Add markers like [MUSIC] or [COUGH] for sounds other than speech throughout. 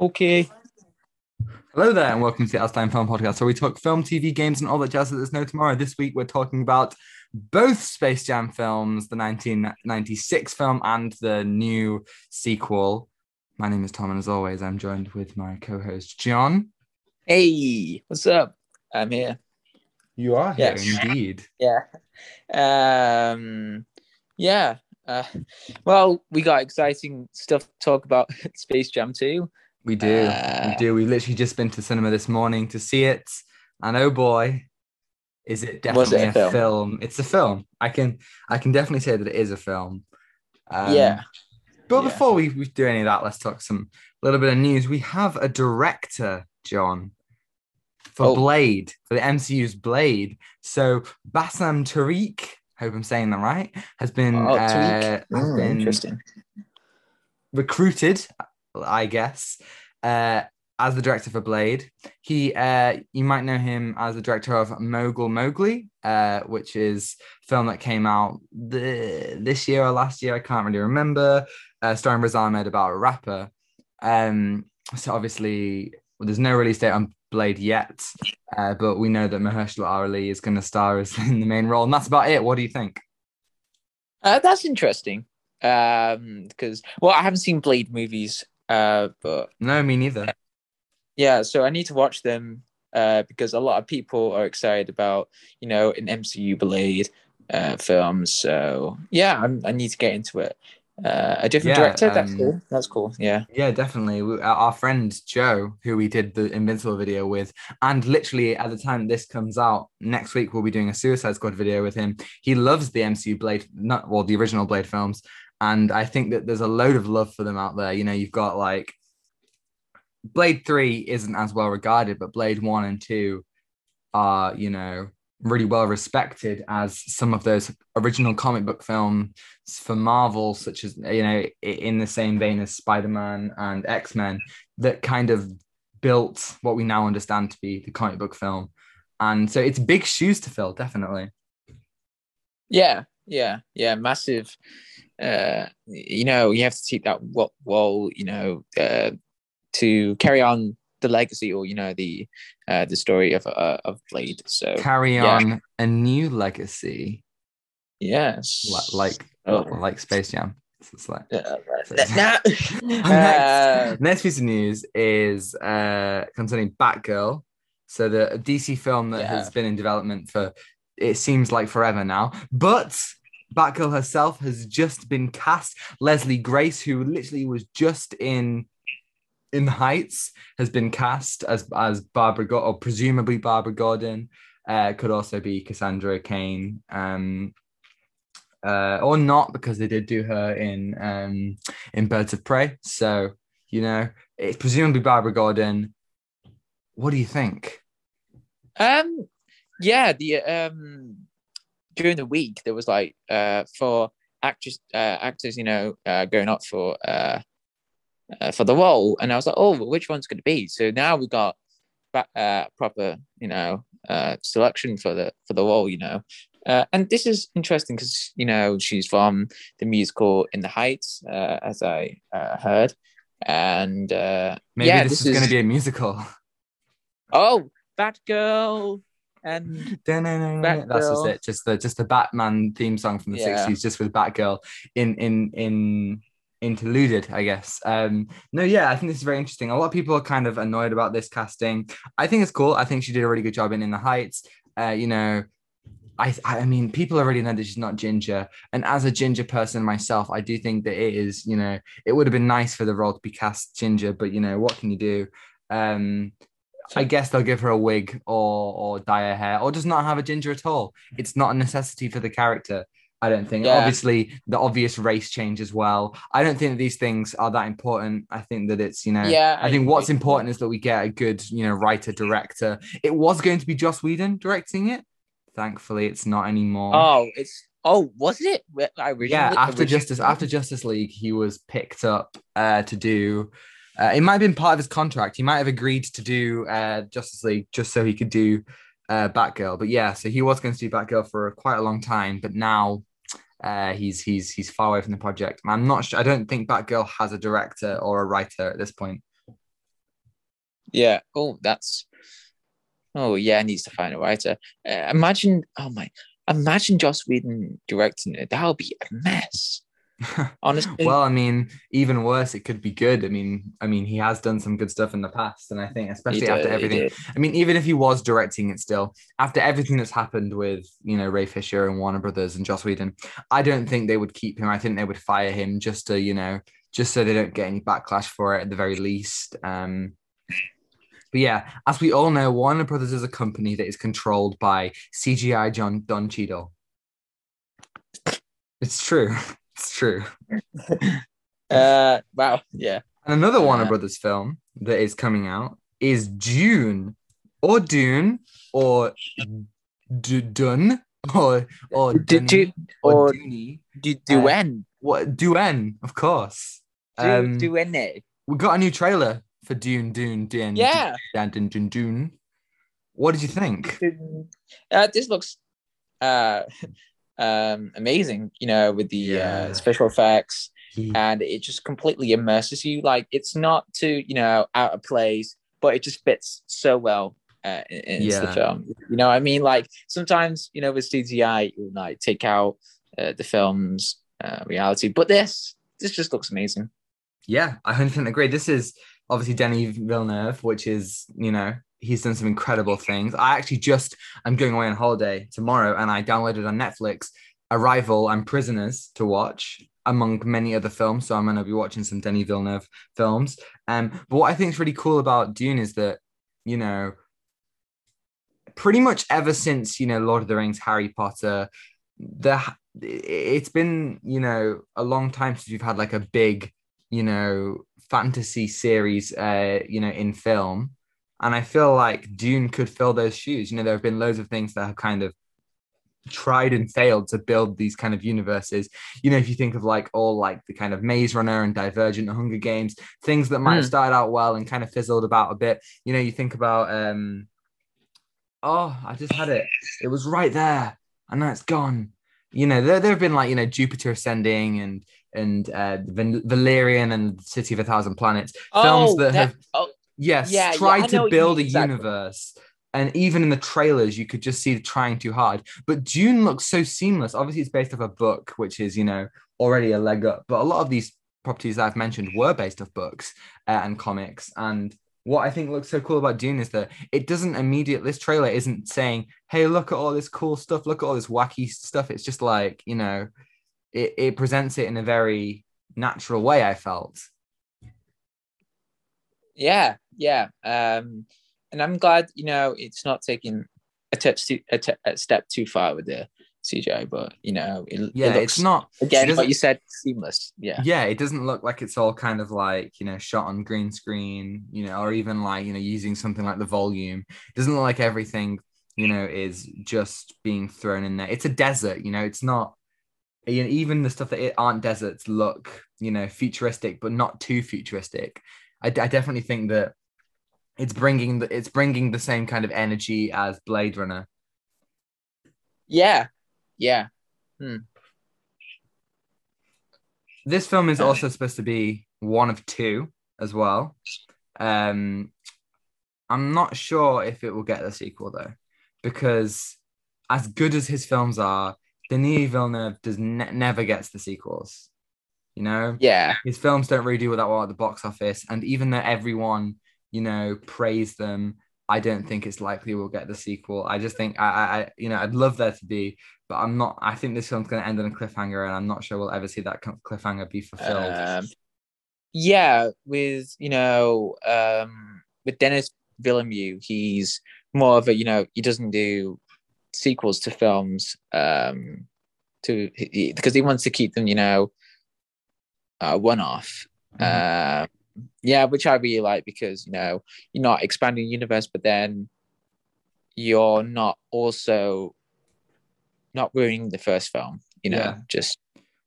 Okay. Hello there, and welcome to the Outatime Film Podcast, where we talk film, TV, games, and all that jazz that there's no tomorrow. This week, we're talking about both Space Jam films, the 1996 film and the new sequel. My name is Tom, and as always, I'm joined with my co-host John. Hey, what's up? I'm here. You are here, Yes. indeed. Yeah. Um. Yeah. Uh, well, we got exciting stuff to talk about. [LAUGHS] Space Jam 2. We do, we Uh, do. We've literally just been to cinema this morning to see it, and oh boy, is it Was it definitely a a film? film. It's a film. I can, I can definitely say that it is a film. Um, yeah. But Yeah. before we, we do any of that, let's talk some a little bit of news. We have a director, John, for Oh. Blade, for the MCU's Blade. So Bassam Tariq, hope I'm saying that right, has been Oh, uh, has Mm, been interesting. recruited, I guess, uh, as the director for Blade. He, uh, you might know him as the director of Mogul Mowgli, uh, which is film that came out the, this year or last year. I can't really remember. Uh, starring Riz Ahmed about a rapper. Um, so obviously, well, there's no release date on Blade yet, uh, but we know that Mahershala Ali is going to star as [LAUGHS] in the main role, and that's about it. What do you think? Uh, that's interesting. Um, because well, I haven't seen Blade movies. Uh, but No, me neither. yeah, so I need to watch them. Uh, because a lot of people are excited about you know an MCU Blade uh film. So yeah, I'm, I need to get into it. Uh, a different Yeah, director. That's um, cool. That's cool. Yeah. Yeah, definitely. We, our- our friend Joe, who we did the Invincible video with, and literally at the time this comes out next week, we'll be doing a Suicide Squad video with him. He loves the MCU Blade, not well, the original Blade films, and I think that there's a load of love for them out there. You know, you've got like Blade Three isn't as well regarded, but Blade One and Two are, you know, really well respected as some of those original comic book films for Marvel, such as you know, in the same vein as Spider Man and X Men, that kind of built what we now understand to be the comic book film. And so it's big shoes to fill, definitely. Yeah, yeah, yeah, massive. Uh, you know, you have to take that what wall, you know, uh, to carry on the legacy or you know the uh the story of uh, of Blade. So Carry yeah. on a new legacy, yes, li- like Oh. like Space Jam. It's like [LAUGHS] [LAUGHS] Uh, So- next, next piece of news is uh, concerning Batgirl. So the DC film that Yeah. has been in development for it seems like forever now, but Batgirl herself has just been cast. Leslie Grace, who literally was just in in the Heights, has been cast as as Barbara or presumably Barbara Gordon. Uh, could also be Cassandra Cain. Um, uh, or not because they did do her in um, in Birds of Prey. So you know, it's presumably Barbara Gordon. What do you think? Um, yeah, the um during the week there was like uh for actress uh, actors, you know, uh, going up for uh, uh for the role, and I was like, oh, well, which one's going to be? So now we got uh proper, you know, uh selection for the for the role, you know. Uh, and this is interesting because you know she's from the musical In the Heights, uh, as I uh, heard, and uh, Maybe yeah, this, is, going to be a musical. [LAUGHS] oh Batgirl and That's just it. Just the just the Batman theme song from the Yeah. 60s, just with Batgirl in in in interluded, I guess. Um no, yeah, I think this is very interesting. A lot of people are kind of annoyed about this casting. I think it's cool. I think she did a really good job in In the Heights. Uh, you know, I I mean, people already know that she's not ginger, and as a ginger person myself, I do think that it is. You know, it would have been nice for the role to be cast ginger, but you know, what can you do? Um, I guess they'll give her a wig or or dye her hair, or just not have a ginger at all. It's not a necessity for the character. I don't think. Yeah. Obviously, the obvious race change as well. I don't think that these things are that important. I think that it's you know. Yeah, I think what's important is that we get a good you know writer director. It was going to be Joss Whedon directing it. Thankfully, it's not anymore. Oh, it's oh, was it? I yeah, after originally- Justice after Justice League, he was picked up uh, to do. Uh, it might have been part of his contract. He might have agreed to do uh, Justice League just so he could do uh, Batgirl. But yeah, so he was going to do Batgirl for quite a long time, but now uh, he's he's he's far away from the project. I'm not sure. I don't think Batgirl has a director or a writer at this point. Yeah. Oh, that's. Oh yeah, needs to find a writer. Uh, imagine. Oh my. Imagine Joss Whedon directing it. That would be a mess. [LAUGHS] Honestly. well, I mean, even worse, it could be good. I mean, I mean, he has done some good stuff in the past, and I think, especially did, after everything. I mean, even if he was directing it still, after everything that's happened with you know Ray Fisher and Warner Brothers and Joss Whedon, I don't think they would keep him. I think they would fire him just to you know just so they don't get any backlash for it at the very least. Um, but yeah, as we all know, Warner Brothers is a company that is controlled by CGI John Don Cheadle. It's true. [LAUGHS] It's true. [LAUGHS] Uh. Wow. Yeah. And another Warner Yeah. Brothers film that is coming out is Dune, or Dune, or D- Dune, or or do, or or Dooney. do when? What Duen, of course. Um, when it? we got a new trailer for Dune, Dune, Dune, Yeah. Dune, Dune, Dune, Dune. What did you think? Uh, this looks uh, [LAUGHS] um, amazing, you know, with the Yeah. uh, special effects, and it just completely immerses you. Like it's not too, you know, out of place, but it just fits so well uh, in- into the film. You know, what I mean, like sometimes, you know, with CGI, you like take out uh, the film's uh, reality, but this, this just looks amazing. Yeah, I 100% agree. This is obviously Denis Villeneuve, which is, you know, he's done some incredible things. I actually just, I'm going away on holiday tomorrow and I downloaded on Netflix Arrival and Prisoners to watch, among many other films. So I'm going to be watching some Denis Villeneuve films. Um, but what I think is really cool about Dune is that, you know, pretty much ever since, you know, Lord of the Rings, Harry Potter, the it's been, you know, a long time since we've had like a big you know fantasy series uh you know in film and i feel like dune could fill those shoes. You know there have been loads of things that have kind of tried and failed to build these kind of universes. You know if you think of like all like the kind of maze runner and divergent and hunger games things that might have Mm. started out well and kind of fizzled about a bit. You know you think about um oh i just had it. It was right there. And now it's gone. You know there, there have been like you know jupiter ascending and and uh valerian and city of a thousand planets. Films that have oh, yes Yeah, yeah, I know to build mean, a exactly. universe and even in the trailers you could just see trying too hard but dune looks so seamless obviously it's based off a book which is you know already a leg up but a lot of these properties that i've mentioned were based off books uh, and comics and what I think looks so cool about Dune is that it doesn't immediate this trailer isn't saying, hey, look at all this cool stuff, look at all this wacky stuff. It's just like, you know, it, it presents it in a very natural way, I felt. yeah, yeah. Um, and I'm glad, you know, it's not taking a, step too, a, te- a step too far with the CGI, but you know, it, Yeah, it looks it's not again it what you said, seamless. Yeah, yeah, it doesn't look like it's all kind of like, you know, shot on green screen, you know, or even like, you know, using something like the volume. It doesn't look like everything, you know, is just being thrown in there. It's a desert, you know, it's not you know, even the stuff that it aren't deserts look, you know, futuristic, but not too futuristic. I, I definitely think that it's bringing the it's bringing the same kind of energy as Blade Runner. yeah, yeah. This film is also supposed to be one of two as well. Um, I'm not sure if it will get the sequel though, because as good as his films are, Denis Villeneuve does ne- never gets the sequels. You know, Yeah, his films don't really do that well at the box office, and even though everyone, you know, praise them, I don't think it's likely we'll get the sequel. I just think I, I, you know, I'd love there to be, but I'm not. I think this film's going to end on a cliffhanger, and I'm not sure we'll ever see that cliffhanger be fulfilled. um, yeah. With you know, um, with Denis Villeneuve, he's more of a you know he doesn't do sequels to films um to he, because he wants to keep them you know uh, one off Mhm. uh, yeah which i really like because you know you're not expanding the universe but then you're not also not ruining the first film you know Yeah. just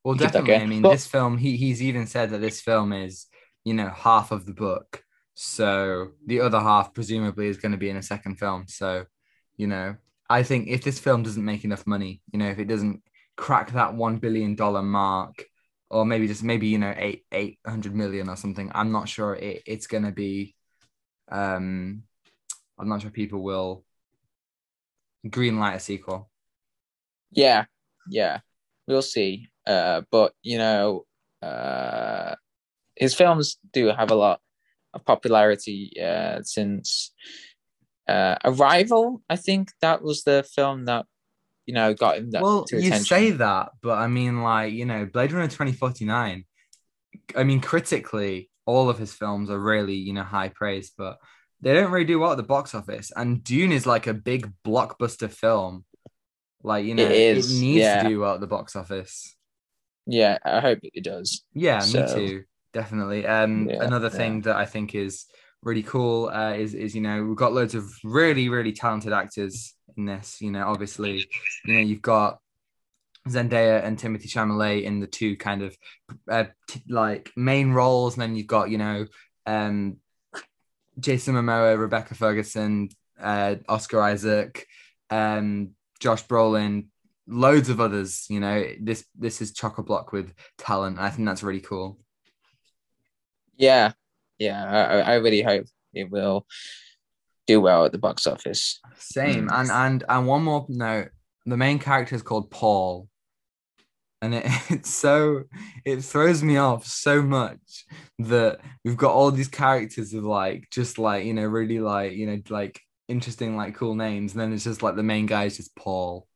well, definitely. I mean, But- this film. He he's even said that this film is, you know, half of the book. So the other half presumably is going to be in a second film. So, you know, I think if this film doesn't make enough money, you know, if it doesn't crack that one billion dollar mark, or maybe just maybe you know eight eight hundred million or something, I'm not sure it, it's going to be um, I'm not sure people will green light a sequel. Yeah, yeah, we'll see. Uh, but you know, uh, his films do have a lot of popularity uh, since uh, Arrival. I think that was the film that you know got him that. well, to you say that, but I mean, like you know, Blade Runner 2049. I mean, critically, all of his films are really you know high praise, but they don't really do well at the box office. And Dune is like a big blockbuster film. Like you know, It is, needs yeah. to do well at the box office. Yeah, I hope it does. Yeah, So- me too. Definitely. Um, Yeah, another thing that I think is really cool uh, is is you know we've got loads of really really talented actors in this. You know, obviously, you know you've got Zendaya and Timothée Chalamet in the two kind of uh, t- like main roles, and then you've got you know um, Jason Momoa, Rebecca Ferguson, uh, Oscar Isaac, um, Josh Brolin, loads of others. You know, this this is chock a block with talent. I think that's really cool. Yeah, yeah, I, I- I really hope it will do well at the box office. Same. Mm. And and and one more note: the main character is called Paul, and it, [LAUGHS] it's so it throws me off so much that we've got all these characters of like just like you know really like you know like interesting like cool names, and then it's just like the main guy is just Paul.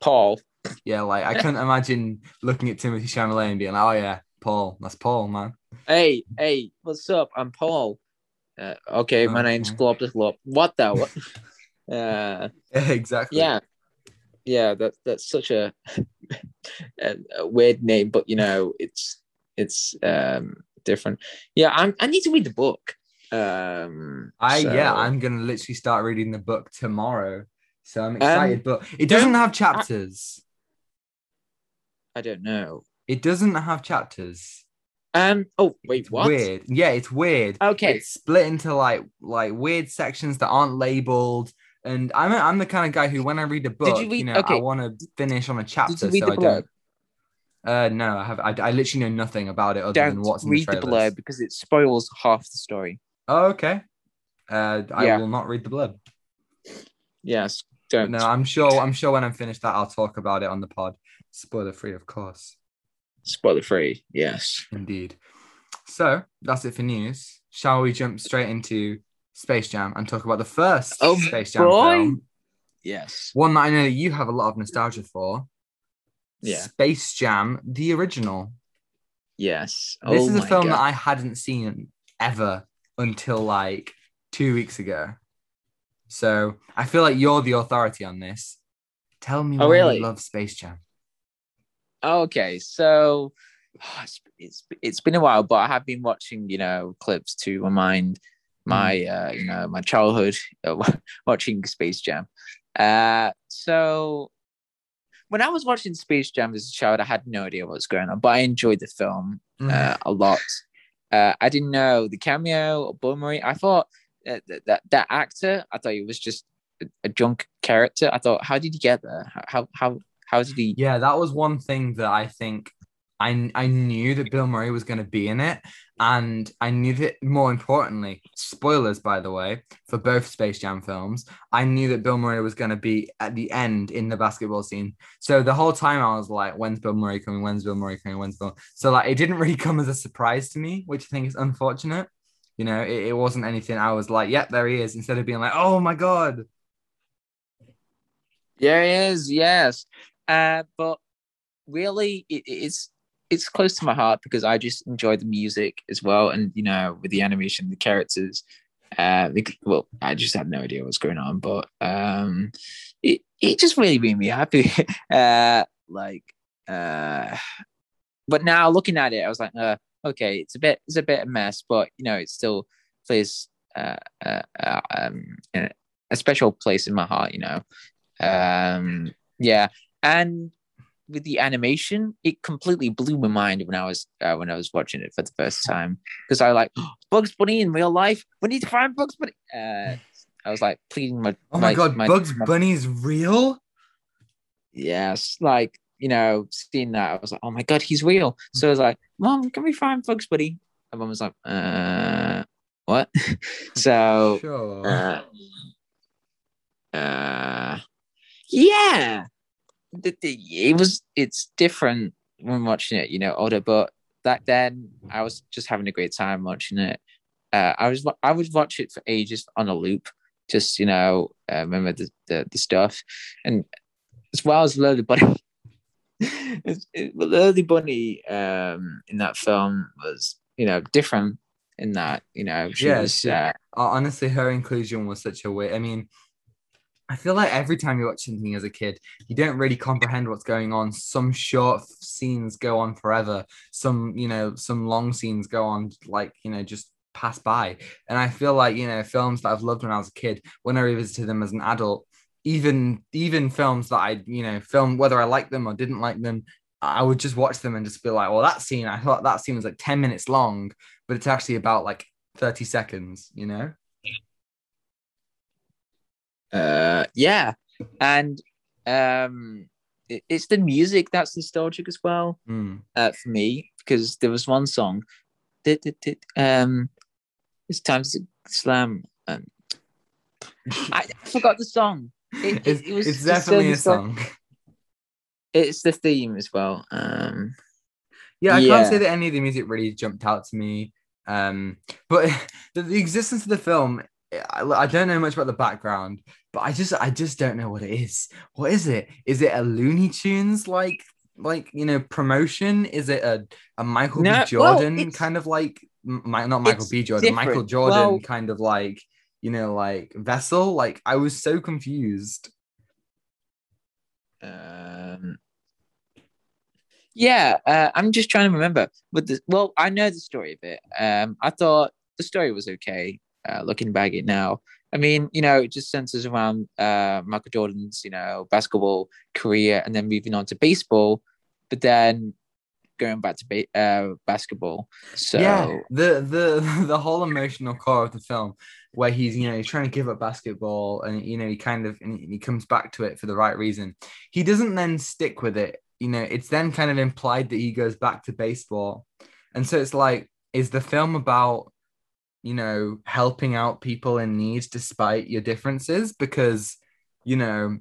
Paul. Yeah, like I couldn't imagine looking at Timothée Chalamet and being like, "Oh yeah, Paul, that's Paul, man." Hey, hey, what's up? I'm Paul. Uh, okay, my name's Okay. Glob the Glob. What the? [LAUGHS] What? uh, exactly. yeah, yeah. That that's such a, [LAUGHS] a, a weird name, but you know, it's it's um different. Yeah, I'm. I need to read the book. Um, I so- yeah, I'm gonna literally start reading the book tomorrow. So I'm excited, but it doesn't have chapters. I don't know. It doesn't have chapters. Um. Oh wait, what? Weird. Yeah, it's weird. Okay. It's split into like like weird sections that aren't labeled. And I'm a, I'm the kind of guy who, when I read a book, you, read- know, I want to finish on a chapter. Did you read so the I blurb? don't. Uh, no, I have. I, I literally know nothing about it other than Don't what's in the read the, trailers. blurb because it spoils half the story. Oh, okay. Uh, I Yeah. will not read the blurb. Yes, don't. no, I'm sure. I'm sure when I'm finished that, I'll talk about it on the pod. Spoiler free, of course. Spoiler free. Yes. Indeed. So that's it for news. Shall we jump straight into Space Jam and talk about the first Oh, Space Jam boy. film? Yes. One that I know you have a lot of nostalgia for. Yeah. Space Jam, the original. Yes. This oh is a film God. that I hadn't seen ever until like two weeks ago. So I feel like you're the authority on this. Tell me Oh, why really? you love Space Jam. Okay, so [SIGHS] it's, it's it's been a while, but I have been watching, you know, clips to remind my, uh, you know, my childhood uh, [LAUGHS] watching Space Jam. Uh, so when I was watching Space Jam as a child, I had no idea what was going on, but I enjoyed the film Mm. uh, a lot. Uh, I didn't know the cameo of Bill Murray. I thought that that, that, actor, I thought he was just a, a junk character. I thought, how did he get there? How how how did he? Yeah, that was one thing that I think I I knew that Bill Murray was going to be in it, and I knew that more importantly, spoilers by the way, for both Space Jam films, I knew that Bill Murray was going to be at the end in the basketball scene. So the whole time I was like, "When's Bill Murray coming? When's Bill Murray coming? When's Bill?" So like, it didn't really come as a surprise to me, which I think is unfortunate. You know, it, it wasn't anything. I was like, "Yep, there he is," instead of being like, "Oh my god." There he is, yes. Uh, but really, it, it's it's close to my heart because I just enjoy the music as well, and you know, with the animation, the characters. Uh, well, I just had no idea what's going on, but um, it it just really made me happy. [LAUGHS] uh, like, uh, but now looking at it, I was like, uh, okay, it's a bit it's a bit of a mess, but you know, it still plays uh, uh, uh um a special place in my heart, you know um yeah and with the animation it completely blew my mind when i was uh, when i was watching it for the first time. Because i like [GASPS] bugs bunny in real life? We need to find bugs bunny uh i was like pleading my Oh my, god, Bugs my- Bunny's real. yes like you know seeing that i was like oh my god he's real. So i was like mom can we find bugs bunny? And mom was like uh what? [LAUGHS] So Sure. uh, uh, yeah, it was it's different when watching it, you know, older. But back then, I was just having a great time watching it. Uh, I was I would watch it for ages on a loop, just you know, uh, remember the, the the stuff, and as well as Lily Bunny. [LAUGHS] It- Lily Bunny um, in that film was, you know, different in that, you know, she Yeah, was, she- Uh, honestly, her inclusion was such a way. I mean, I feel like every time you watch something as a kid, you don't really comprehend what's going on. Some short scenes go on forever. Some, you know, some long scenes go on like, you know, just pass by. And I feel like, you know, films that I've loved when I was a kid, when I revisited them as an adult, even even films that I, you know, film whether I liked them or didn't like them, I would just watch them and just be like, well, that scene, I thought that scene was like 10 minutes long, but it's actually about like 30 seconds, you know? Uh yeah and um it, it's the music that's nostalgic as well Mm. uh for me because there was one song that, that, that, um it's time to slam um, I, forgot the song it, it, it's, it was it's definitely a nostal- song. [LAUGHS] it's the theme as well um Yeah, I Yeah. can't say that any of the music really jumped out to me. Um, but [LAUGHS] the, the existence of the film, I, I don't know much about the background, but I just I just don't know what it is. What is it? Is it a Looney Tunes like like you know promotion? Is it a a Michael No, B. Jordan it's- kind of like M- Mi- not Michael it's B. Jordan, Michael. Jordan Well- kind of like you know like vessel? Like I was so confused. Um, yeah, uh, I'm just trying to remember. But the, well, I know the story a bit. Um, I thought the story was okay. Uh, looking back now, I mean, you know, it just centers around uh, Michael Jordan's, you know, basketball career, and then moving on to baseball, but then going back to ba- uh, basketball. So yeah, the the [LAUGHS] the whole emotional core of the film, where he's you know he's trying to give up basketball, and you know he kind of and he comes back to it for the right reason. He doesn't then stick with it. You know, it's then kind of implied that he goes back to baseball, and so it's like, is the film about you know helping out people in need despite your differences? Because you know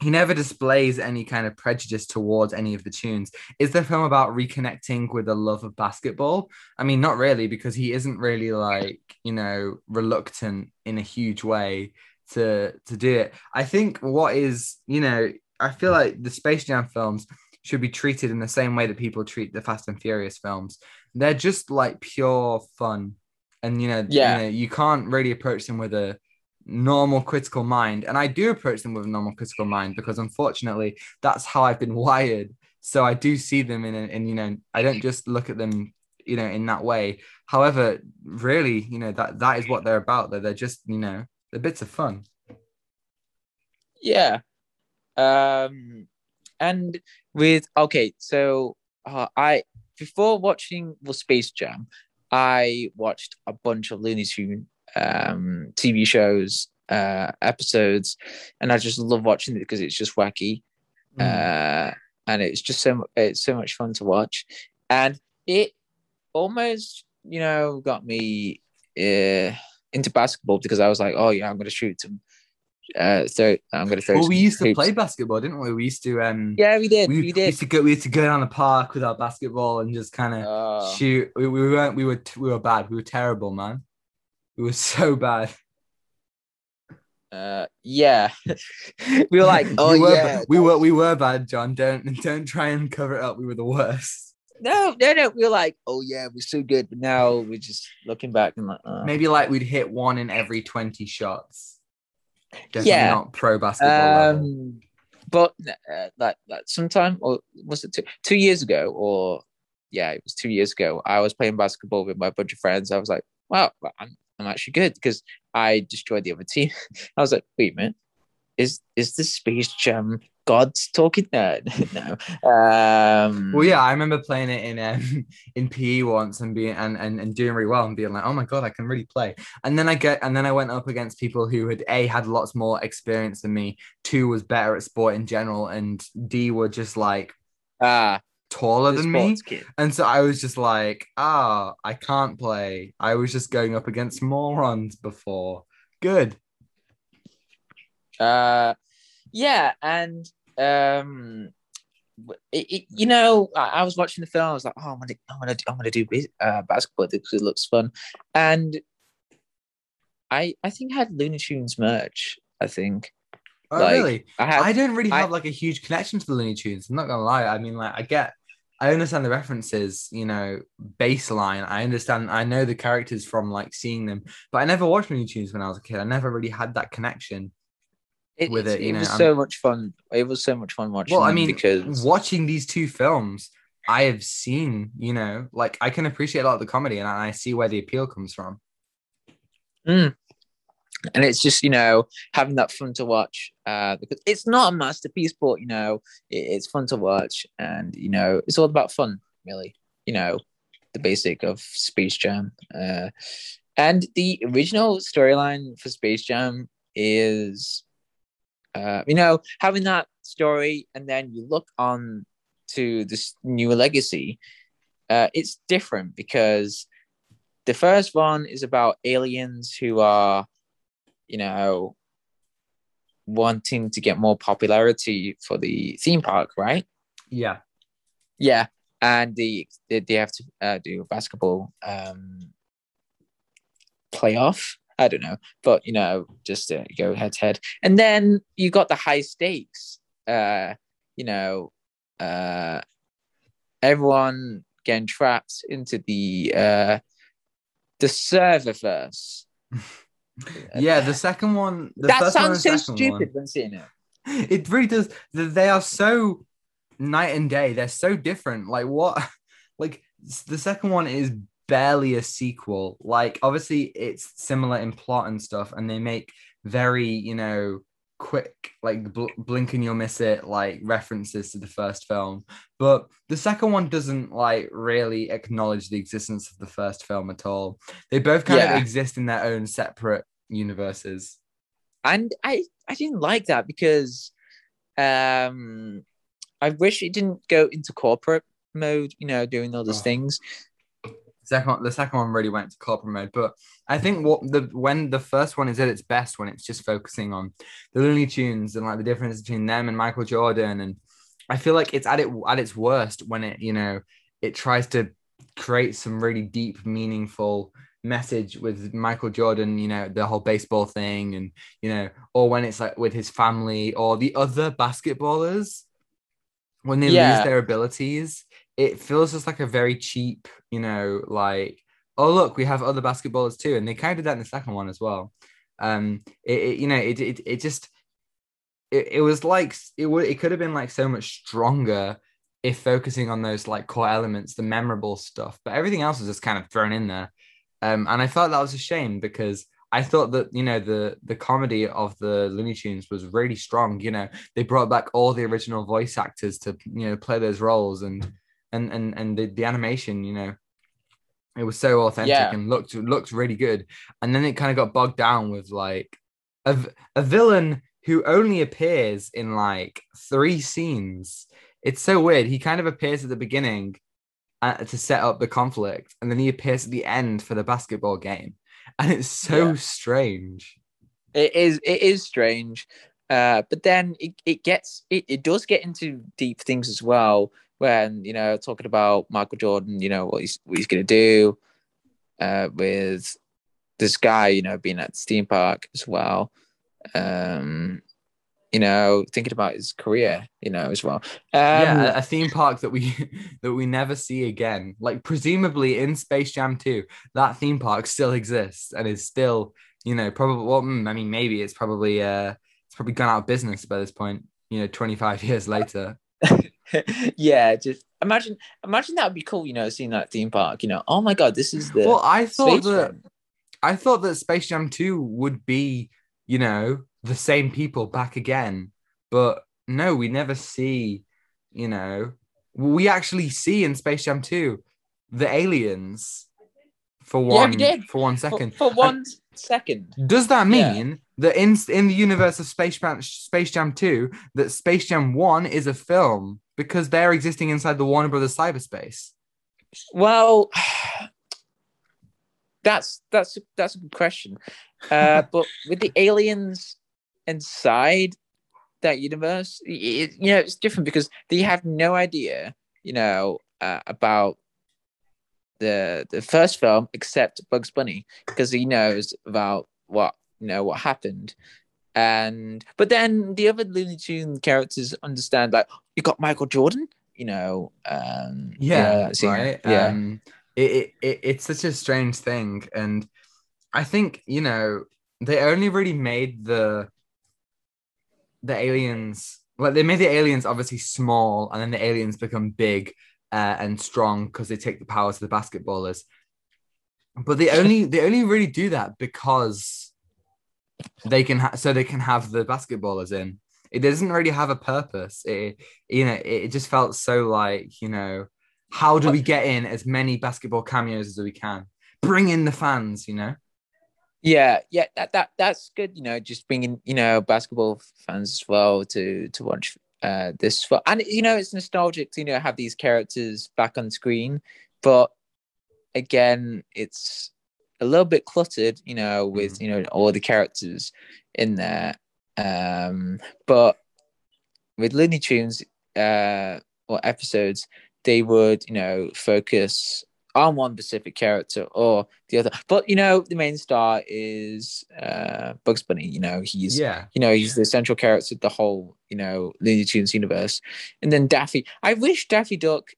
he never displays any kind of prejudice towards any of the tunes. Is the film about reconnecting with the love of basketball? I mean, not really, because he isn't really like, you know, reluctant in a huge way to to do it. I think what is, you know, I feel like the Space Jam films should be treated in the same way that people treat the Fast and Furious films. They're just like pure fun. And you know, Yeah. you know, you can't really approach them with a normal critical mind. And I do approach them with a normal critical mind because unfortunately that's how I've been [LAUGHS] wired. So I do see them in, a, in you know, I don't just look at them, you know, in that way. However, really, you know, that that is what they're about. That they're just, you know, they're bits of fun. yeah um and with okay so uh, i before watching the space jam i watched a bunch of looney tune um tv shows uh episodes and i just love watching it because it's just wacky Mm. uh and it's just so it's so much fun to watch and it almost you know got me uh, into basketball because i was like oh yeah i'm gonna shoot some uh throw i'm gonna throw well, we used to play basketball, didn't we? We used to um yeah we did we, we, we used to go we used to go down the park with our basketball and just kind of Oh. shoot. We, we weren't we were we were bad. We were terrible, man. We were so bad. uh yeah [LAUGHS] we were like [LAUGHS] oh we were, yeah we were we were bad, John. Don't [LAUGHS] don't try and cover it up. We were the worst. no no no we were like oh yeah we're so good but now we're just looking back and like uh. Maybe like we'd hit one in every twenty shots. Definitely Yeah. not pro basketball um but uh, like like sometime or was it two, two years ago or yeah it was two years ago i was playing basketball with my bunch of friends. I was like wow i'm, I'm actually good because i destroyed the other team. [LAUGHS] I was like wait a minute is is this space jam god's talking no [LAUGHS] no um Well, yeah, I remember playing it in um, [LAUGHS] in PE once and being and, and and doing really well and being like, oh my god, I can really play. And then I get and then I went up against people who had a had lots more experience than me. Two was better at sport in general, and D were just like ah taller than me. kid. And so I was just like, ah, I can't play. I was just going up against morons before. Good. Uh, yeah, and um, it, it, you know, I, I was watching the film. I was like, oh, I'm gonna, I'm gonna, I'm gonna do uh, basketball because it looks fun, and I, I think I had Looney Tunes merch. I think Oh, Like, really? I had. I don't really I- have like a huge connection to the Looney Tunes. I'm not gonna lie. I mean, like, I get, I understand the references, you know, baseline. I understand. I know the characters from like seeing them, but I never watched Looney Tunes when I was a kid. I never really had that connection. It, with it, you know, was I'm- so much fun. It was so much fun watching. Well, I mean, because watching these two films, I have seen, you know, like I can appreciate a lot of the comedy, and I see where the appeal comes from. Mm. And it's just, you know, having that fun to watch. Uh, because it's not a masterpiece, but you know, it, it's fun to watch, and you know, it's all about fun, really. You know, the basic of Space Jam. Uh, and the original storyline for Space Jam is, uh, you know, having that story, and then you look on to this new legacy. Uh, it's different because the first one is about aliens who are, you know, wanting to get more popularity for the theme park, right? Yeah, Yeah, and the they, they have to uh, do a basketball um, playoff. I don't know, but you know, just to go head to head, and then you got the high stakes. Uh, you know, uh, everyone getting trapped into the uh, the serververse. [LAUGHS] yeah. The second one, the that first one sounds so stupid when seeing it. It really does. They are so night and day. They're so different. Like what? [LAUGHS] Like the second one is barely a sequel. Like obviously it's similar in plot and stuff, and they make very you know quick like bl- blink and you'll miss it like references to the first film but the second one doesn't like really acknowledge the existence of the first film at all they both kind Yeah. of exist in their own separate universes and I I didn't like that because um I wish it didn't go into corporate mode, you know, doing all those Oh. things. Second the second one really went to corporate mode but i think what the when the first one is at its best when it's just focusing on the looney tunes and like the difference between them and michael jordan and i feel like it's at it at its worst when it you know it tries to create some really deep meaningful message with michael jordan you know the whole baseball thing and you know or when it's like with his family or the other basketballers when they Yeah. lose their abilities it feels just like a very cheap, you know, like, oh look, we have other basketballers too, and they kind of did that in the second one as well. Um, it, it you know, it it, it just it, it was like it would it could have been like so much stronger if focusing on those like core elements, the memorable stuff, but everything else was just kind of thrown in there. Um, and I felt that was a shame because I thought that you know the the comedy of the Looney Tunes was really strong. You know, they brought back all the original voice actors to you know play those roles and and and and the, the animation you know it was so authentic Yeah. and looked looked really good and then it kind of got bogged down with like a, a villain who only appears in like three scenes it's so weird he kind of appears at the beginning uh, to set up the conflict and then he appears at the end for the basketball game and it's so Yeah. strange It is it is strange. Uh but then it, it gets it, it does get into deep things as well when, you know, talking about Michael Jordan, you know, what he's what he's gonna do uh with this guy, you know, being at the theme park as well. Um you know, thinking about his career, you know, as well. Um, yeah, a, a theme park that we [LAUGHS] that we never see again. Like presumably in Space Jam 2, that theme park still exists and is still, you know, probably well, mm, I mean, maybe it's probably uh it's probably gone out of business by this point, you know, 25 [LAUGHS] years later. [LAUGHS] [LAUGHS] yeah, just imagine imagine that would be cool, you know, seeing that theme park, you know. Oh my god, this is the well, I thought that Jam. I thought that Space Jam 2 would be, you know, the same people back again. But no, we never see, you know, we actually see in Space Jam 2 the aliens for Yeah, one did. for one For- second. for, one second. Does that Yeah. mean that in in the universe of Space Jam Space Jam 2 that Space Jam 1 is a film because they're existing inside the Warner Brothers cyberspace. Well, [SIGHS] that's that's that's a good question. Uh, but with the aliens inside that universe, it, you know, it's different because they have no idea, you know, uh, about the the first film except Bugs Bunny because he knows about what you know what happened. And but then the other Looney Tune characters understand like you got Michael Jordan, you know. Um, Yeah, so- right. Yeah. Um, it, it, it it's such a strange thing, and I think you know they only really made the the aliens like they made the aliens obviously small, and then the aliens become big uh, and strong because they take the powers of the basketballers. But they [LAUGHS] only they only really do that because they can ha- so they can have the basketballers in. It doesn't really have a purpose. It you know it just felt so like you know how do we get in as many basketball cameos as we can? Bring in the fans, you know. Yeah, yeah, that, that that's good. You know, just bringing you know basketball fans as well to to watch uh this film, and you know it's nostalgic to you know have these characters back on screen, but again, it's a little bit cluttered, you know, with you know all the characters in there. Um, but with Looney Tunes uh or episodes, they would you know focus on one specific character or the other. But you know, the main star is uh Bugs Bunny. You know, he's Yeah, you know he's the central character of the whole you know Looney Tunes universe. And then Daffy. I wish Daffy Duck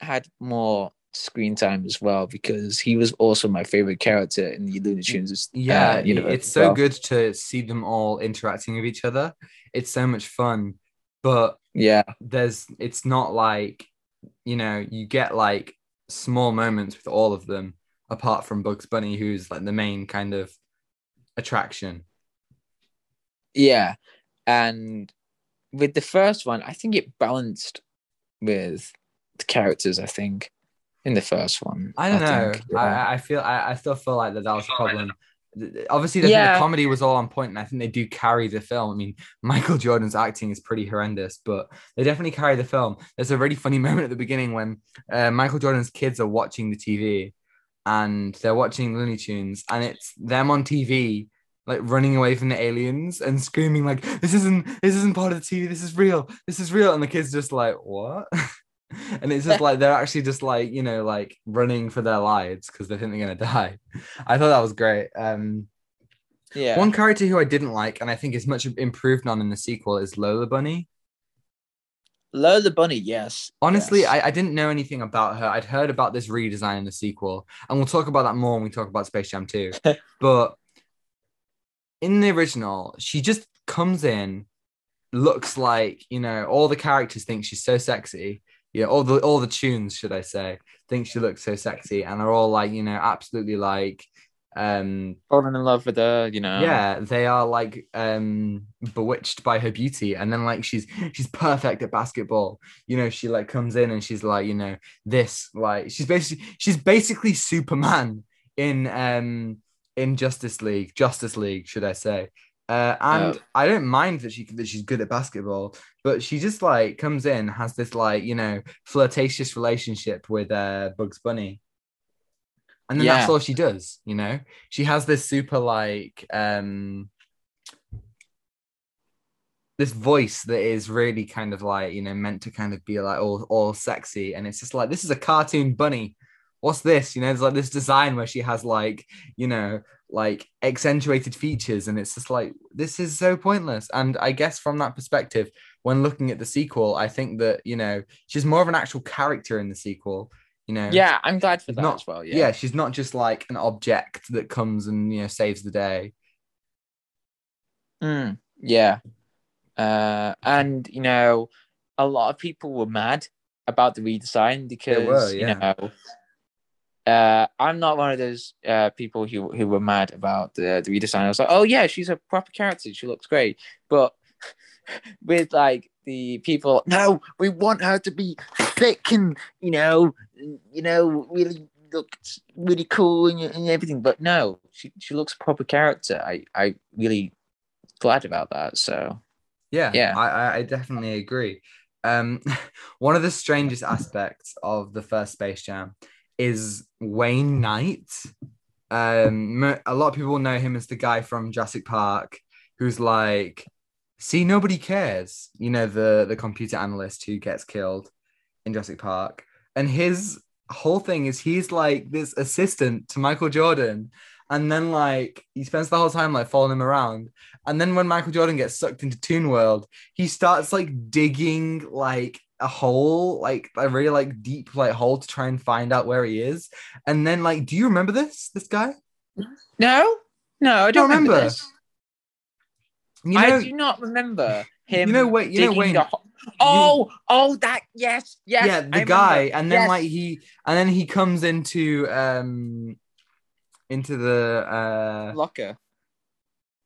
had more screen time as well because he was also my favorite character in the Looney Tunes. yeah. uh, it- universe it's so well. good to see them all interacting with each other. It's so much fun, but Yeah, there's it's not like you know you get like small moments with all of them apart from Bugs Bunny, who's like the main kind of attraction. yeah, and with the first one, I think it balanced with the characters. I think in the first one, I don't know. think, yeah. I, I feel I, I still feel like that that was a problem. Obviously, the, Yeah. the comedy was all on point, and I think they do carry the film. I mean, [LAUGHS] Michael Jordan's acting is pretty horrendous, but they definitely carry the film. There's a really funny [LAUGHS] moment at the beginning when uh, Michael Jordan's kids are watching the TV, and they're watching Looney Tunes, and it's them on TV, like running away from the aliens and screaming like, "This isn't this isn't part of the TV. This is real. This is real." And the kids just like, "What?" [LAUGHS] [LAUGHS] and it's just like they're actually just like you know like running for their lives because they think they're gonna die. [LAUGHS] I thought that was great. Um, yeah. one character who I didn't like and I think is much improved on in the sequel is Lola Bunny. Lola Bunny, yes. Honestly, yes. I, I didn't know anything about her. I'd heard about this redesign in the sequel, and we'll talk about that more when we talk about Space Jam 2. [LAUGHS] but in the original, she just comes in, looks like, you know, all the characters think she's so sexy. Yeah, all the all the tunes, should I say, think she looks so sexy, and are all like, you know, absolutely like um falling in love with her, you know. yeah they are like um bewitched by her beauty and then like she's she's perfect at basketball. You know she like comes in and she's like you know this like she's basically she's basically superman in um in justice league justice league should i say uh, and Oh. I don't mind that she that she's good at basketball, but she just like comes in, has this like you know flirtatious relationship with uh, Bugs Bunny, and then that's all she does. You know, she has this super like um this voice that is really kind of like you know meant to kind of be like all all sexy, and it's just like this is a cartoon bunny. What's this? You know, there's like this design where she has like you know like accentuated features, and it's just like this is so pointless. And I guess from that perspective, when looking at the sequel, I think that you know she's more of an actual character in the sequel. You know, Yeah, I'm glad for that not- as well. yeah. Yeah. she's not just like an object that comes and you know saves the day. Mm, yeah. Uh, and you know, a lot of people were mad about the redesign because were, you know, uh, I'm not one of those uh people who who were mad about the the redesign. I was like, oh yeah, she's a proper character. She looks great, but [LAUGHS] with like the people, no, we want her to be thick and you know, you know, really looks really cool and, and everything. But no, she she looks a proper character. I I really glad about that. So Yeah, Yeah. I, I- I definitely agree. Um, [LAUGHS] one of the strangest aspects of the first Space Jam is Wayne Knight. Um, a lot of people know him as the guy from Jurassic Park, who's like, "See, nobody cares." You know, the the computer analyst who gets killed in Jurassic Park, and his whole thing is he's like this assistant to Michael Jordan, and then like he spends the whole time like following him around, and then when Michael Jordan gets sucked into Toon World, he starts like digging like a hole, like a really like deep like hole to try and find out where he is. And then like, do you remember this? This guy? No, no, I don't remember. remember. this. You know, I do not remember him. you know Wayne- you know digging Wayne- the ho- Oh, oh, that yes, yes. yeah, I the remember. guy, and then Yes. like he, and then he comes into um into the uh locker.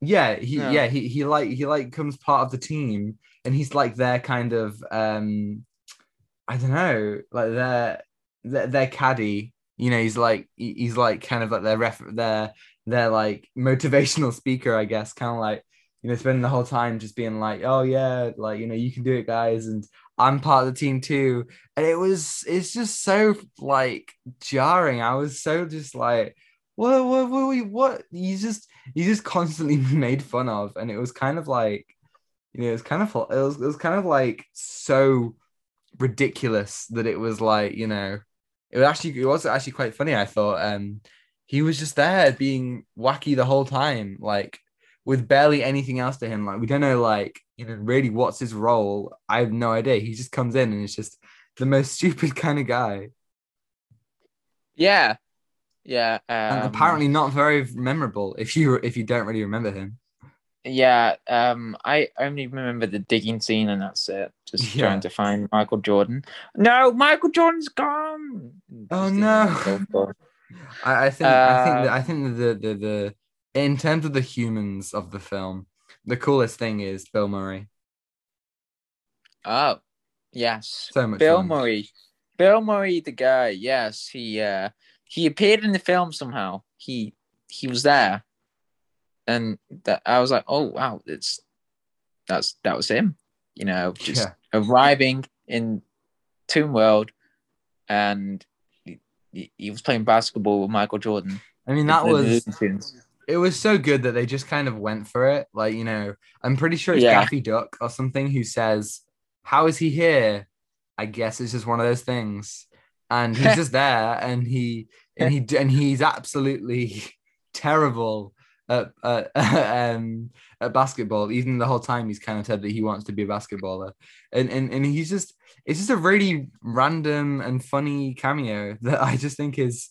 yeah he Yeah. yeah he he like he like comes part of the team and he's like their kind of um i don't know like their their, their caddy you know he's like he's like kind of like their ref their their like [LAUGHS] motivational speaker i guess kind of like you know spending the whole time just being like oh yeah like you know you can do it guys and i'm part of the team too and it was it's just so like jarring i was so just like what what what what, what? just he just constantly [LAUGHS] made fun of and it was kind of like you know it was kind of it was, it was kind of like so ridiculous that it was like you know it was actually it was actually quite funny i thought um he was just there being wacky the whole time like with barely anything else to him like we don't know like you know really what's his role i have no idea he just comes in and it's just the most [LAUGHS] stupid kind of guy Yeah, yeah. and um, apparently not very memorable if you if you don't really remember him Yeah, um, I only remember the digging scene, and that's it. Just Yeah. trying to find Michael Jordan. No, Michael Jordan's gone. Oh, no. I, I think I think that Uh, I think that the, the the in terms of the humans of the film, the coolest thing is Bill Murray. Oh, yes, So much Bill fun. Murray. Bill Murray, the guy. Yes, he uh he appeared in the film somehow. He he was there, and that I was like, oh wow, it's that's that was him. You know, [LAUGHS] just Yeah. arriving in Toon World, and he, he- was playing basketball with Michael Jordan. I mean, that was it was so good that they just kind of went for it. Like, you know, I'm pretty sure it's Yeah. Daffy Duck or something who says, How is he here? I guess it's just one of those things. And he's [LAUGHS] just there and he and he and he's absolutely [LAUGHS] terrible at, at, [LAUGHS] um, at basketball. Even the whole time he's kind of said that he wants to be a basketballer. And and, and he's just it's just a really random and funny cameo [LAUGHS] that I just think is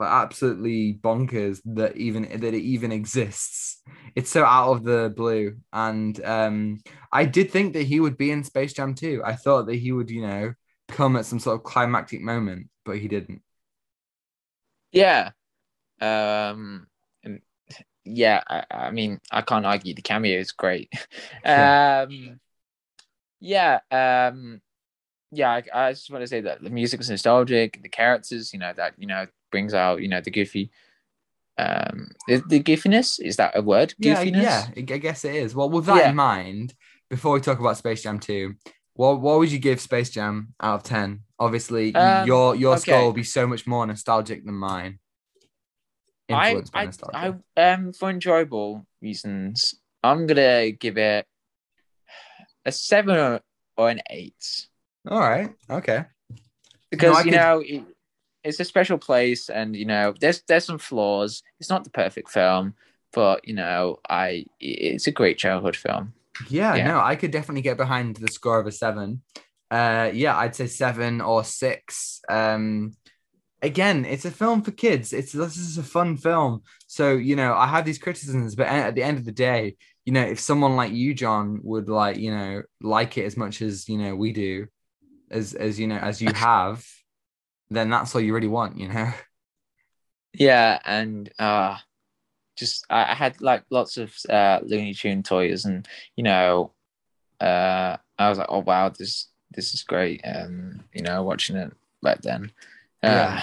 absolutely bonkers that even that it even exists. It's so out of the blue, and um, I did think that he would be in Space Jam 2. I thought that he would, you know, come at some sort of climactic moment, but he didn't. Yeah. Um yeah, I, I mean I can't argue the cameo is great. [LAUGHS] Yeah. um yeah, um yeah, I, I just want to say that the music is nostalgic, the characters, you know, that you know brings out, you know, the goofy um the, the goofiness, is that a word? Yeah, Goofiness? yeah, I I guess it is. Well, with that Yeah. in mind, before we talk about Space Jam 2, what what would you give Space Jam out of 10? Obviously, Um, your your okay. score will be so much more nostalgic than mine. I, I. I, um, for enjoyable reasons, I'm gonna give it a seven or, or an eight All right. Okay. because I you could- know it, it's a special place, and you know there's there's some flaws. It's not the perfect film, but you know I it's a great childhood film. Yeah, Yeah. no, I could definitely get behind the score of a seven. Uh, yeah, I'd say seven or six. Um, again, it's a film for kids. It's this is a fun film. So you know, I have these criticisms, but at the end of the day, you know, if someone like you, John, would like, you know, like it as much as you know we do, as as you know, as you [LAUGHS] have, then that's all you really want, you know. Yeah, and uh just I, I had like lots of uh Looney Tune toys, and you know, uh I was like, oh wow, this this is great. Um, you know, watching it back then. Uh, Yeah.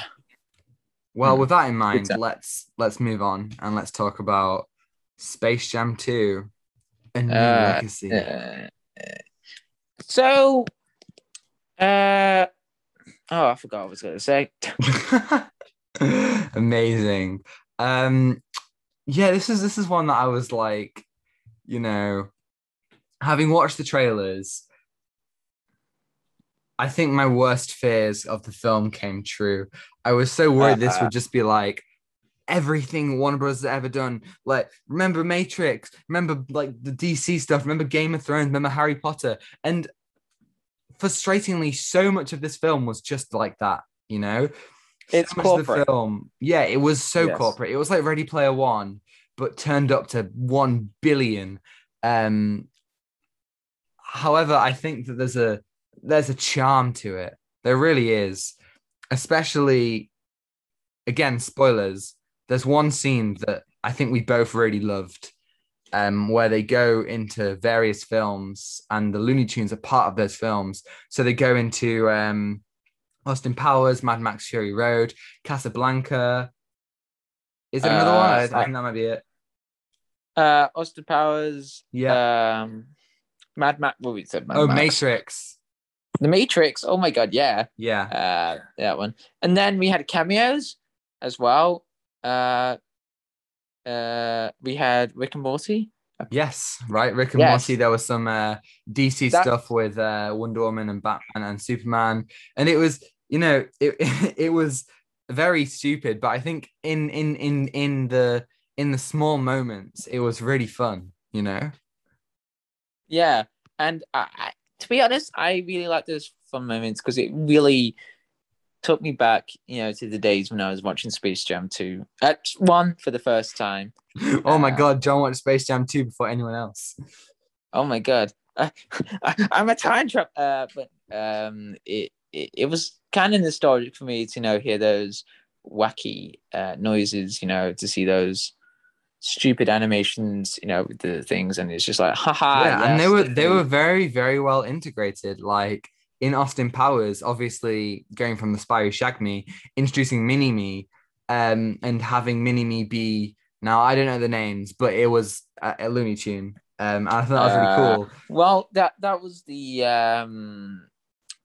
Well, Hmm. with that in mind, Exactly. let's let's move on and let's talk about Space Jam 2, A New Uh, Legacy. uh, so Uh, oh, I forgot what I was going to say. [LAUGHS] Amazing. Um, yeah, this is this is one that I was like, you know, having watched the trailers, I think my worst fears of the film came true. I was so worried this would just be like everything Warner Bros. has ever done. Like, remember Matrix? Remember like the DC stuff? Remember Game of Thrones? Remember Harry Potter? And frustratingly, so much of this film was just like that. You know, It's so corporate. film. Yeah, it was so Yes. corporate. It was like Ready Player One, but turned up to one billion. Um, however, I think that there's a there's a charm to it. There really is, especially again spoilers. There's one scene that I think we both really loved, um, where they go into various films and the Looney Tunes are part of those films. So they go into um, Austin Powers, Mad Max Fury Road, Casablanca. Is there another Uh, one? I, I think that might be it. Uh, Austin Powers. Yeah. Um, Mad Max. What we said? Mad oh, Max. Matrix. The Matrix. Oh my god, yeah. Yeah. Uh, that one. And then we had cameos as well. Uh, uh, we had Rick and Morty. Yes, right. Rick and Yes. Morty. There was some uh, DC That- stuff with uh, Wonder Woman and Batman and Superman, and it was, you know, it [LAUGHS] it was very stupid. But I think in in in in the in the small moments, it was really fun. You know. Yeah, and I, I, to be honest, I really like those fun moments because it really took me back, you know, to the days when I was watching Space Jam 2. at one for the first time. oh my Uh, God, John watched Space Jam 2 before anyone else. Oh my god, [LAUGHS] I, I'm a time trap. Uh, but um, it, it it was kind of nostalgic for me to you know hear those wacky uh, noises, you know, to see those stupid animations, you know, with the things, and it's just like, haha. yeah, and they were this they were very very well integrated. Like in Austin Powers, obviously going from the Spy Who Shagged Me, introducing Mini Me, um, and having Mini Me be now I don't know the names, but it was a, a Looney Tune. Um, and I thought that was really Uh, cool. Well, that that was the um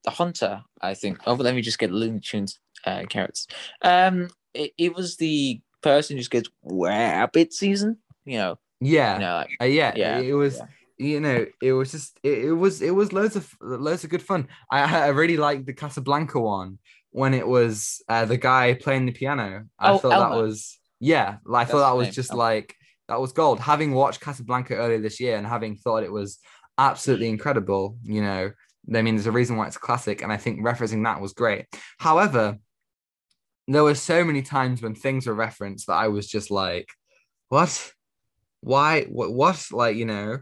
the hunter, I think. Oh, but let me just get Looney Tunes uh, characters. Um, it, it was the person just goes rabbit season. You know, Yeah, you know, like Uh, yeah, Yeah, it was. yeah. You know, it was just it, it was it was loads of loads of good fun. I I really liked the Casablanca one when it was uh, the guy playing the piano. I Oh, thought that was yeah. I That's thought that was name, just Elmer. like that was gold. Having watched Casablanca earlier this year and having thought it was absolutely incredible, you know, I mean, there's a reason why it's a classic, and I think referencing that was great. However, there were so many times when things were referenced that I was just like, what? Why? What? what? Like, you know,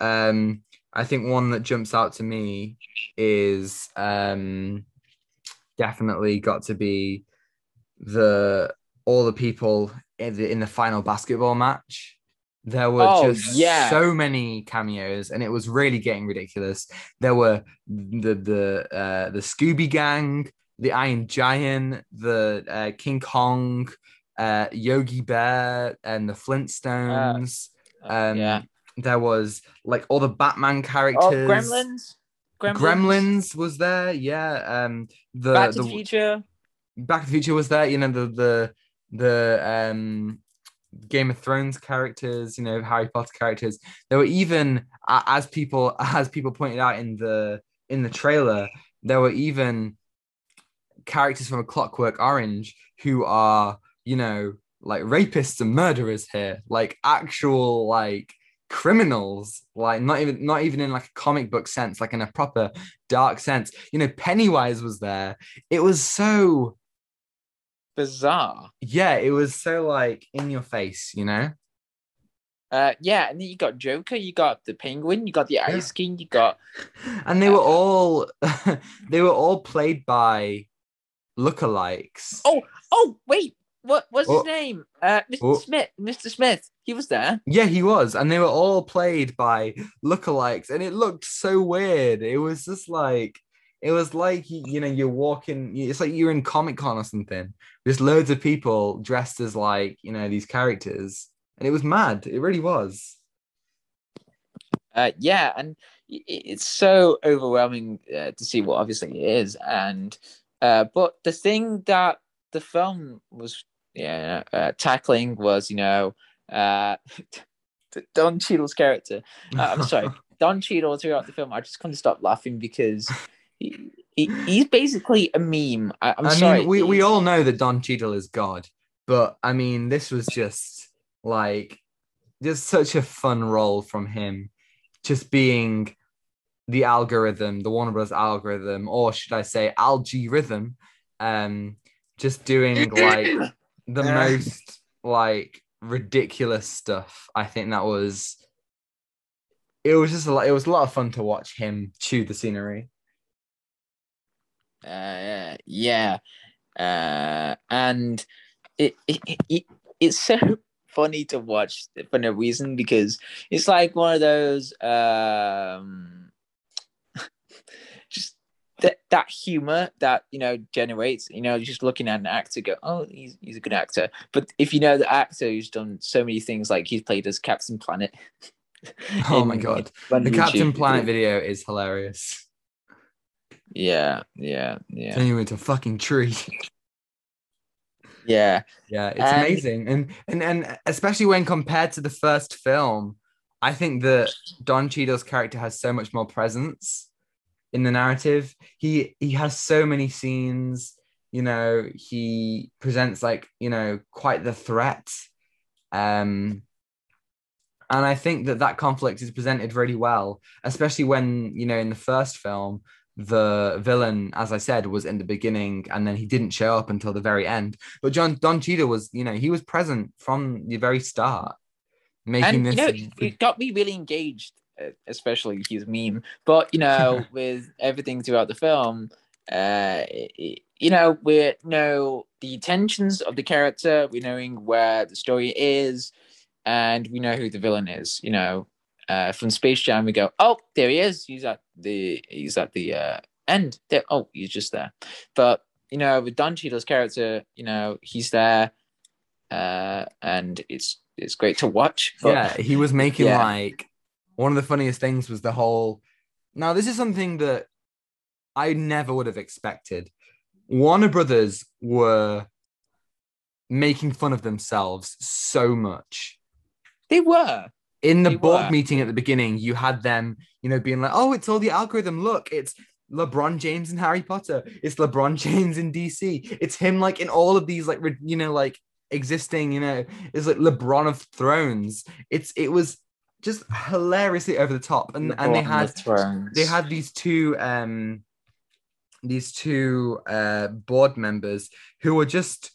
um, I think one that jumps out to me is um, definitely got to be the all the people in the, in the final basketball match. There were Oh, just yeah. so many cameos, and it was really getting ridiculous. There were the the uh, the Scooby Gang, the Iron Giant, the uh, King Kong, uh, Yogi Bear, and the Flintstones. um, yeah. There was like all the Batman Oh, characters. Gremlins. Gremlins. was there, yeah. Um, the Back to the the Future. Back to the Future was there. You know the the the um Game of Thrones characters. You know Harry Potter characters. There were even as people [LAUGHS] as people pointed out in the in the trailer. There were even characters from A Clockwork Orange who are you know like rapists and murderers here, like actual like criminals like not even not even in like a comic book sense like in a proper dark sense. You know pennywise was there. It was so Bizarre. yeah it was so like in your face you know? Uh, yeah, and then you got Joker, you got the Penguin, you got the Ice King, you got [LAUGHS] and they were all [LAUGHS] they were all played by lookalikes Oh, oh wait, what what's Oh. his name? Uh, Mr. Oh. Smith. Mr. Smith. He was there. yeah he was and they were all played by lookalikes and it looked so weird it was just like it was like you, know you're walking it's like you're in comic con or something there's loads of people dressed as like you know these characters and it was mad it really was Uh, yeah, and it's so overwhelming uh, to see what obviously it is, and uh, but the thing that the film was yeah uh, tackling was you know uh, [LAUGHS] Don Cheadle's character. Uh, I'm sorry, [LAUGHS] Don Cheadle throughout the film. I just couldn't stop laughing because he, he he's basically a meme. I, I'm I sorry. mean, we, we all know that Don Cheadle is God, but I mean, this was just like just such a fun role from him, just being the algorithm, the Warner Bros. algorithm, or should I say algorithm, um, just doing [CLEARS THROAT] like the most like ridiculous stuff. I think that was. It was just a lot. It was a lot of fun to watch him chew the scenery. uh, yeah, uh, and it, it, it it's so funny to watch for no reason because it's like one of those um, that that humor that you know generates. You know, just looking at an actor, go, oh, he's he's a good actor. But if you know the actor who's done so many things, like he's played as Captain Planet. [LAUGHS] Oh my god. The Captain YouTube. Planet video is hilarious. Yeah, yeah, yeah, Turn you into a fucking tree. yeah. Yeah, it's amazing. And and and especially when compared to the first film, I think that Don Cheadle's character has so much more presence in the narrative. He he has so many scenes, you know, he presents like, you know, quite the threat. Um and I think that that conflict is presented really well, especially when, you know, in the first film, the villain, as I said, was in the beginning and then he didn't show up until the very end. But John Don Cheadle was, you know, he was present from the very start, making and you know, this. it, it got me really engaged, especially his meme. But you know, [LAUGHS] with everything throughout the film, uh, it- you know, we know the intentions of the character, We're knowing where the story is, and we know who the villain is. You know, uh, from Space Jam, we go, oh, there he is. He's at the he's at the uh, end. There, oh, he's just there. But you know, with Don Cheadle's character, you know, he's there, uh, and it's it's great to watch. But, yeah, he was making Yeah. like one of the funniest things was the whole. Now, this is something that I never would have expected. Warner Brothers were making fun of themselves so much. They were. in the They board were. meeting at the beginning, you had them, you know, being like, "Oh, it's all the algorithm. Look, it's LeBron James in Harry Potter. It's LeBron [LAUGHS] James in DC. It's him like in all of these like you know like existing, you know, it's like LeBron of Thrones. It's it was just hilariously over the top, and and they had the they had these two um these two uh board members who were just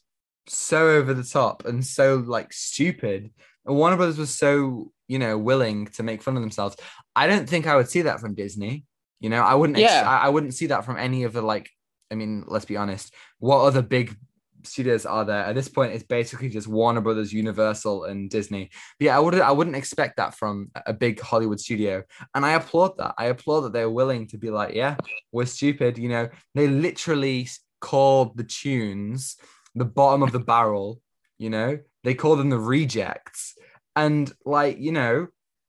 so over the top and so like stupid. And Warner Brothers was so you know willing to make fun of themselves. I don't think I would see that from Disney. You know I wouldn't ex- Yeah. I, I wouldn't see that from any of the like I mean let's be honest. What other big studios are there at this point it's basically just Warner Brothers Universal and Disney but yeah I would I wouldn't expect that from a big Hollywood studio and I applaud that. I applaud that they're willing to be like, yeah, we're stupid. You know, they literally called the tunes the bottom of the barrel. You know, they call them the rejects, and like, you know,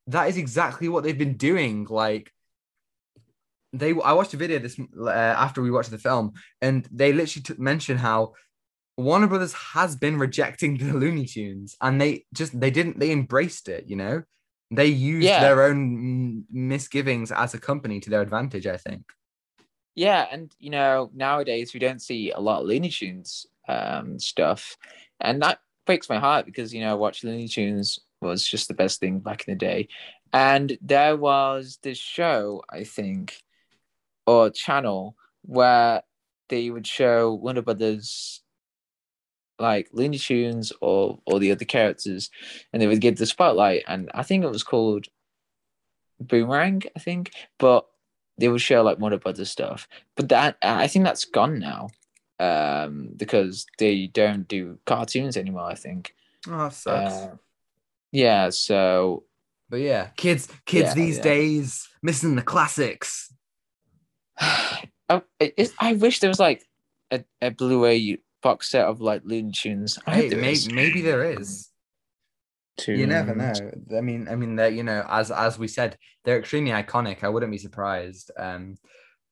that is exactly what they've been doing. Like, they, I watched a video this uh, after we watched the film, and they literally t- mentioned how Warner Brothers has been rejecting the Looney Tunes, and they just they didn't they embraced it. You know, they used Yeah. their own misgivings as a company to their advantage. I think. Yeah, and you know, nowadays we don't see a lot of Looney Tunes um, stuff, and that breaks my heart because you know, watch Looney Tunes was just the best thing back in the day, and there was this show I think, or channel where they would show Warner Brothers like Looney Tunes or or the other characters, and they would give the spotlight, and I think it was called Boomerang, I think, but they would show like Warner Brothers stuff. But that I think that's gone now, um, because they don't do cartoons anymore. I think. Oh, that sucks. Uh, yeah. So but yeah, kids, kids yeah, these yeah. days missing the classics. [SIGHS] I, I wish there was like a, a Blu-ray box set of like Looney Tunes. I Hey, there maybe there is. You never know. I mean, I mean, they're you know, as as we said, they're extremely iconic. I wouldn't be surprised. Um,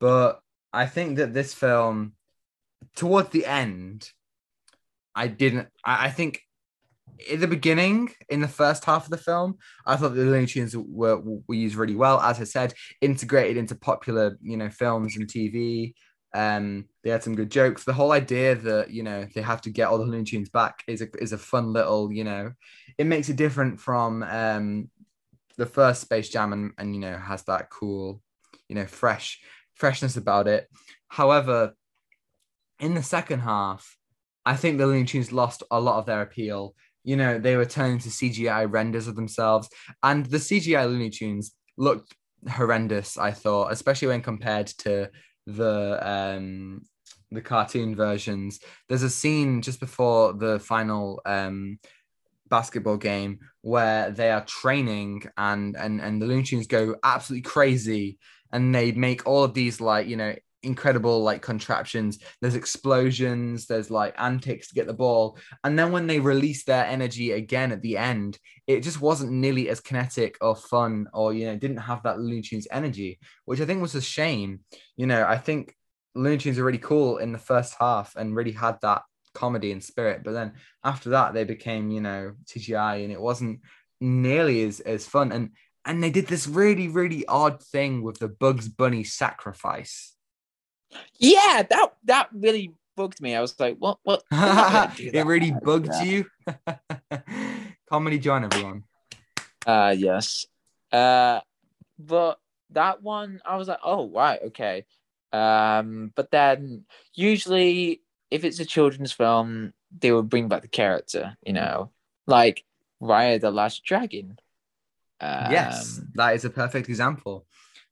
but I think that this film, towards the end, I didn't. I, I think in the beginning, in the first half of the film, I thought the Looney Tunes were were used really well. As I said, integrated into popular, you know, films and TV. Um, they had some good jokes. The whole idea that you know they have to get all the Looney Tunes back is a is a fun little, you know, it makes it different from um the first Space Jam and and you know has that cool, you know, fresh freshness about it. However, in the second half, I think the Looney Tunes lost a lot of their appeal you know, they were turning to CGI renders of themselves. And the CGI Looney Tunes looked horrendous, I thought, especially when compared to the um the cartoon versions. There's a scene just before the final um basketball game where they are training and and and the Looney Tunes go absolutely crazy and they make all of these like you know incredible like contraptions there's explosions there's like antics to get the ball. And then when they release their energy again at the end it just wasn't nearly as kinetic or fun or you know didn't have that Looney Tunes energy which I think was a shame. You know I think Looney Tunes are really cool in the first half and really had that comedy and spirit but then after that they became you know CGI and it wasn't nearly as as fun. And and they did this really really odd thing with the Bugs Bunny sacrifice yeah, that that really bugged me. I was like, what? [LAUGHS] What? it really bugged you. [LAUGHS] Comedy John, everyone. Uh yes. Uh, but that one, I was like, oh right, okay. Um, but then usually, if it's a children's film, they will bring back the character. You know, like Raya the Last Dragon. Um, yes, that is a perfect example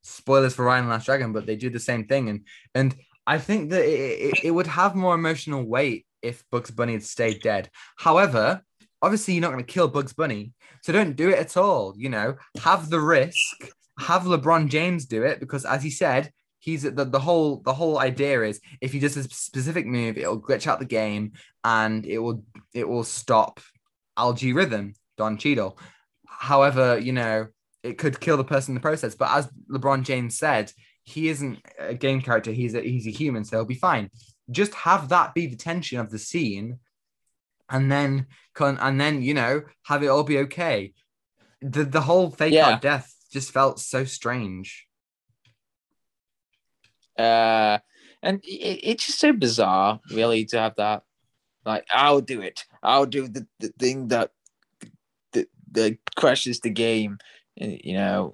spoilers for Raya Last Dragon, but they do the same thing. And and I think that it, it, it would have more emotional weight if Bugs Bunny had stayed dead. However, obviously you're not going to kill Bugs Bunny, so don't do it at all. You know, have the risk. Have LeBron James do it because, as he said, he's the, the whole the whole idea is if he does a specific move, it'll glitch out the game and it will it will stop Al-G Rhythm, Don Cheadle. However, you know, it could kill the person in the process. But as LeBron James said, he isn't a game character. He's a he's a human, so he'll be fine. Just have that be the tension of the scene, and then con and then you know have it all be okay. The the whole fake yeah. out death just felt so strange. Uh, and it, it's just so bizarre, really, to have that. Like, I'll do it. I'll do the, the thing that that, crashes the game you know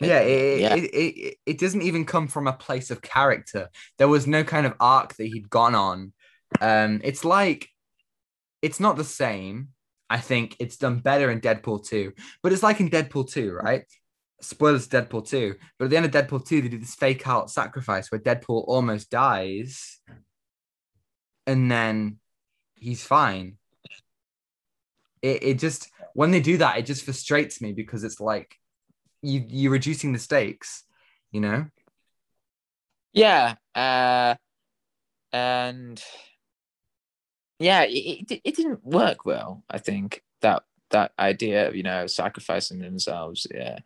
yeah, it, yeah. It, it, it, doesn't even come from a place of character. There was no kind of arc that he'd gone on. Um, it's like it's not the same. I think it's done better in Deadpool 2, but it's like in Deadpool 2, right? Spoilers Deadpool 2. But at the end of Deadpool 2, they do this fake out sacrifice where Deadpool almost dies and then he's fine. It, it just when they do that, it just frustrates me because it's like you you're reducing the stakes, you know. Yeah, uh, and yeah, it, it, it didn't work well. I think that that idea of you know sacrificing themselves. Yeah,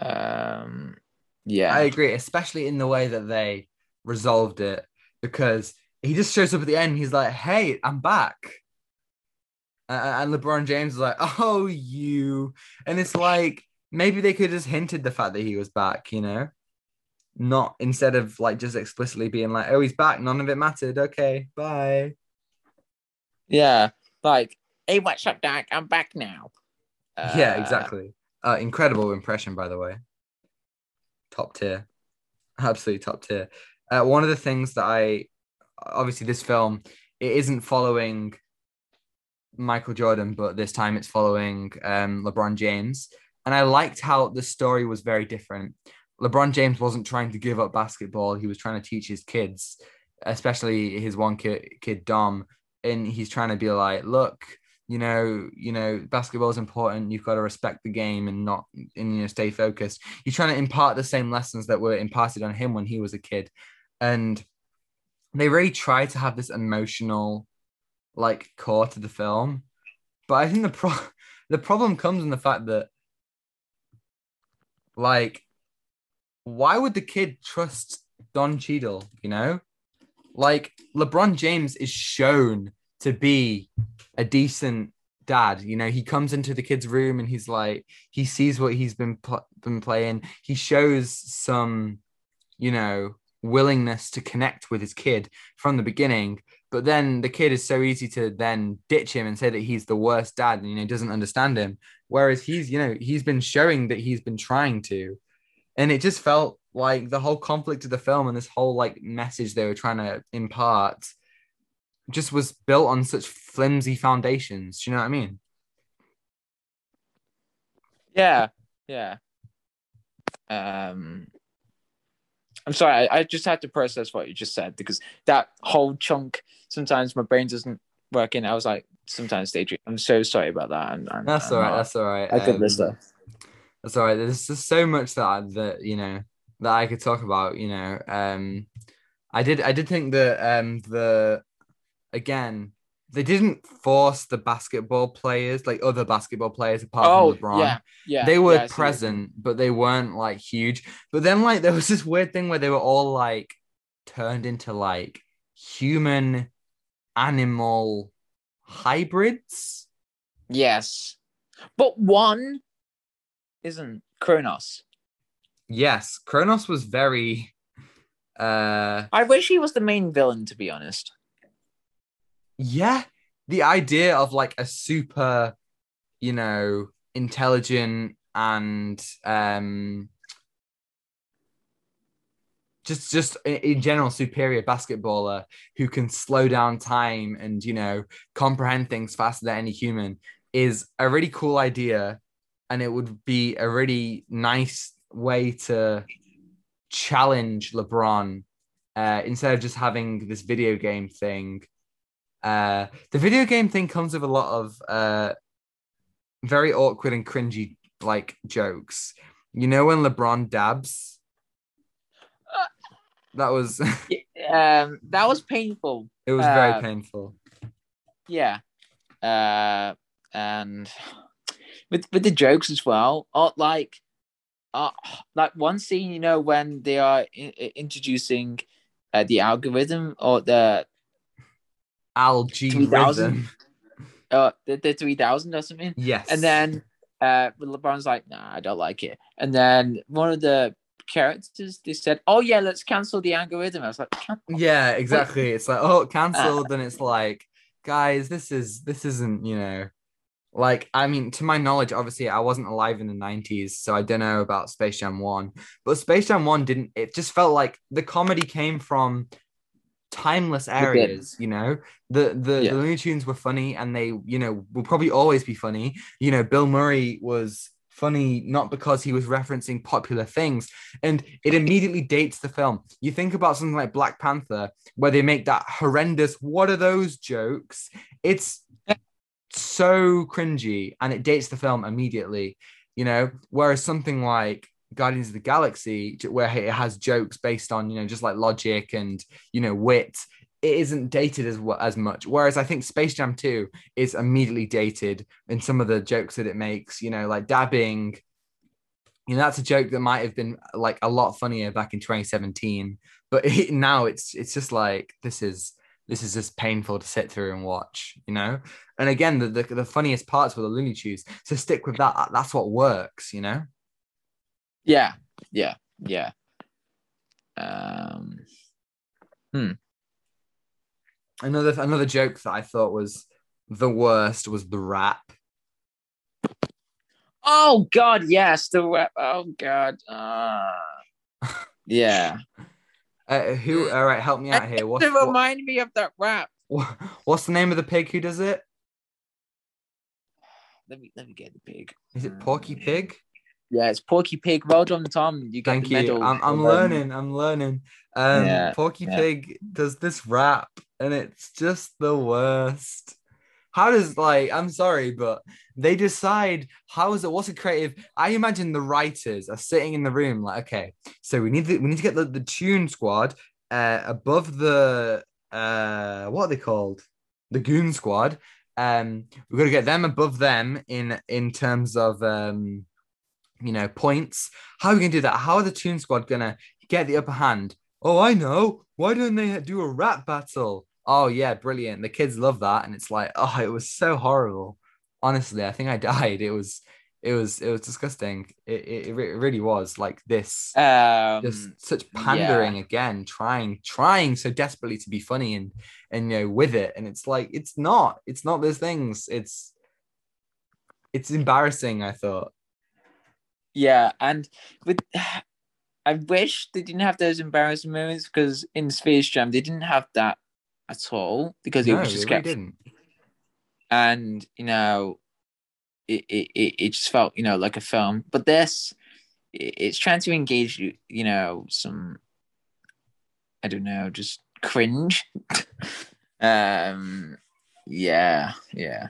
um, yeah, I agree, especially in the way that they resolved it because he just shows up at the end. He's like, "Hey, I'm back." And LeBron James is like, [LAUGHS] "Oh, you," and it's like maybe they could just hinted the fact that he was back, you know, not instead of like just explicitly being like, "Oh, he's back." None of it mattered. Okay, bye. Yeah, like, hey, what's up, Doc? I'm back now. Uh... Yeah, exactly. Uh, incredible impression, by the way. Top tier, absolutely top tier. Uh, one of the things that I obviously this film it isn't following Michael Jordan, but this time it's following um, LeBron James. And I liked how the story was very different. LeBron James wasn't trying to give up basketball; he was trying to teach his kids, especially his one kid, kid Dom, and he's trying to be like, look, you know, you know, basketball is important. You've got to respect the game and not, and you know, stay focused. He's trying to impart the same lessons that were imparted on him when he was a kid, and they really try to have this emotional like core to the film. But I think the pro [LAUGHS] the problem comes in the fact that, like, why would the kid trust Don Cheadle? You know, like LeBron James is shown to be a decent dad. You know, he comes into the kid's room and he's like, he sees what he's been pl- been playing. He shows some, you know, willingness to connect with his kid from the beginning. But then the kid is so easy to then ditch him and say that he's the worst dad and you know doesn't understand him. Whereas he's, you know, he's been showing that he's been trying to. And it just felt like the whole conflict of the film and this whole like message they were trying to impart just was built on such flimsy foundations. Do you know what I mean? Yeah, yeah. Um, I'm sorry, I, I just had to process what you just said because that whole chunk. Sometimes my brain doesn't work in. I was like, sometimes daydream. I'm so sorry about that. And, and That's I'm all right. That's all right. I could Um, miss. That's all right. There's just so much that I, that you know that I could talk about. You know, um, I did I did think that um the again they didn't force the basketball players like other basketball players apart Oh, from LeBron. yeah, yeah. they were yeah, I see what you mean. present, but they weren't like huge. But then like there was this weird thing where they were all like turned into like human animal hybrids. Yes, but one isn't Chronos. Yes, Chronos was very uh I wish he was the main villain, to be honest. yeah, the idea of like a super, you know, intelligent and um just just in general superior basketballer who can slow down time and you know comprehend things faster than any human is a really cool idea and it would be a really nice way to challenge LeBron uh, instead of just having this video game thing. Uh, the video game thing comes with a lot of uh, very awkward and cringy like jokes. You know when LeBron dabs? That was [LAUGHS] Um, that was painful. it was very Uh, painful. Yeah. Uh, and with with the jokes as well. Or like, uh, like one scene, you know, when they are i- i- introducing uh, the algorithm or the Algae 3000. rhythm. uh the, the three thousand or something, Yes. and then uh LeBron's like, nah, I don't like it. And then one of the characters they said, oh yeah, let's cancel the algorithm. I was like, "Can- Yeah, exactly. It's like, oh, cancelled, uh. and it's like, guys, this is this isn't, you know, like I mean, to my knowledge, obviously I wasn't alive in the 90s, so I don't know about Space Jam 1. But Space Jam 1 didn't it just felt like the comedy came from timeless areas, you know. The the, Yeah. the Looney Tunes were funny and they, you know, will probably always be funny. You know, Bill Murray was funny not because he was referencing popular things and it immediately dates the film. You think about something like Black Panther, where they make that horrendous, what are those jokes? It's so cringy and it dates the film immediately, you know. Whereas something like Guardians of the Galaxy, where it has jokes based on, you know, just like logic and, you know, wit, it isn't dated as as much. Whereas I think Space Jam 2 is immediately dated in some of the jokes that it makes, you know, like dabbing. You know, that's a joke that might have been like a lot funnier back in 2017, but [LAUGHS] it, now it's it's just like this is this is just painful to sit through and watch, you know. And again, the the, the funniest parts were the Looney Tunes. So stick with that. That's what works, you know. yeah, yeah, yeah. Um, Another another joke that I thought was the worst was the rap. oh God, yes, the web. Oh God, uh, [LAUGHS] yeah. Uh, who? All right, help me out here. What's what, remind me of that rap. what's the name of the pig who does it? Let me let me get the pig. Is it Porky Pig? Yeah, it's Porky Pig. Well done, Tom. You Thank you. I'm, I'm Um, learning. I'm learning. Um, Yeah, Porky yeah. Pig does this rap, and it's just the worst. How does like? I'm sorry, but they decide how is it? What's a creative? I imagine the writers are sitting in the room like, okay, so we need to, we need to get the, the tune squad uh, above the uh, what are they called? The goon squad, Um, we've got to get them above them in in terms of um, you know, points. How are we gonna do that? How are the tune Squad gonna get the upper hand? Oh, I know. Why don't they do a rap battle? Oh yeah, brilliant. The kids love that, and it's like, oh, it was so horrible. Honestly, I think I [LAUGHS] died. It was, it was, it was disgusting. It, it, it really was like this, Um, just such pandering yeah. again, trying, trying so desperately to be funny and and you know with it, and it's like it's not, it's not those things. It's, it's embarrassing. I thought. Yeah, and with [SIGHS] I wish they didn't have those embarrassing moments because in Space Jam they didn't have that at all because it was just they really and you know it, it, it, it just felt you know like a film but this it's trying to engage you you know some i don't know just cringe [LAUGHS] um yeah yeah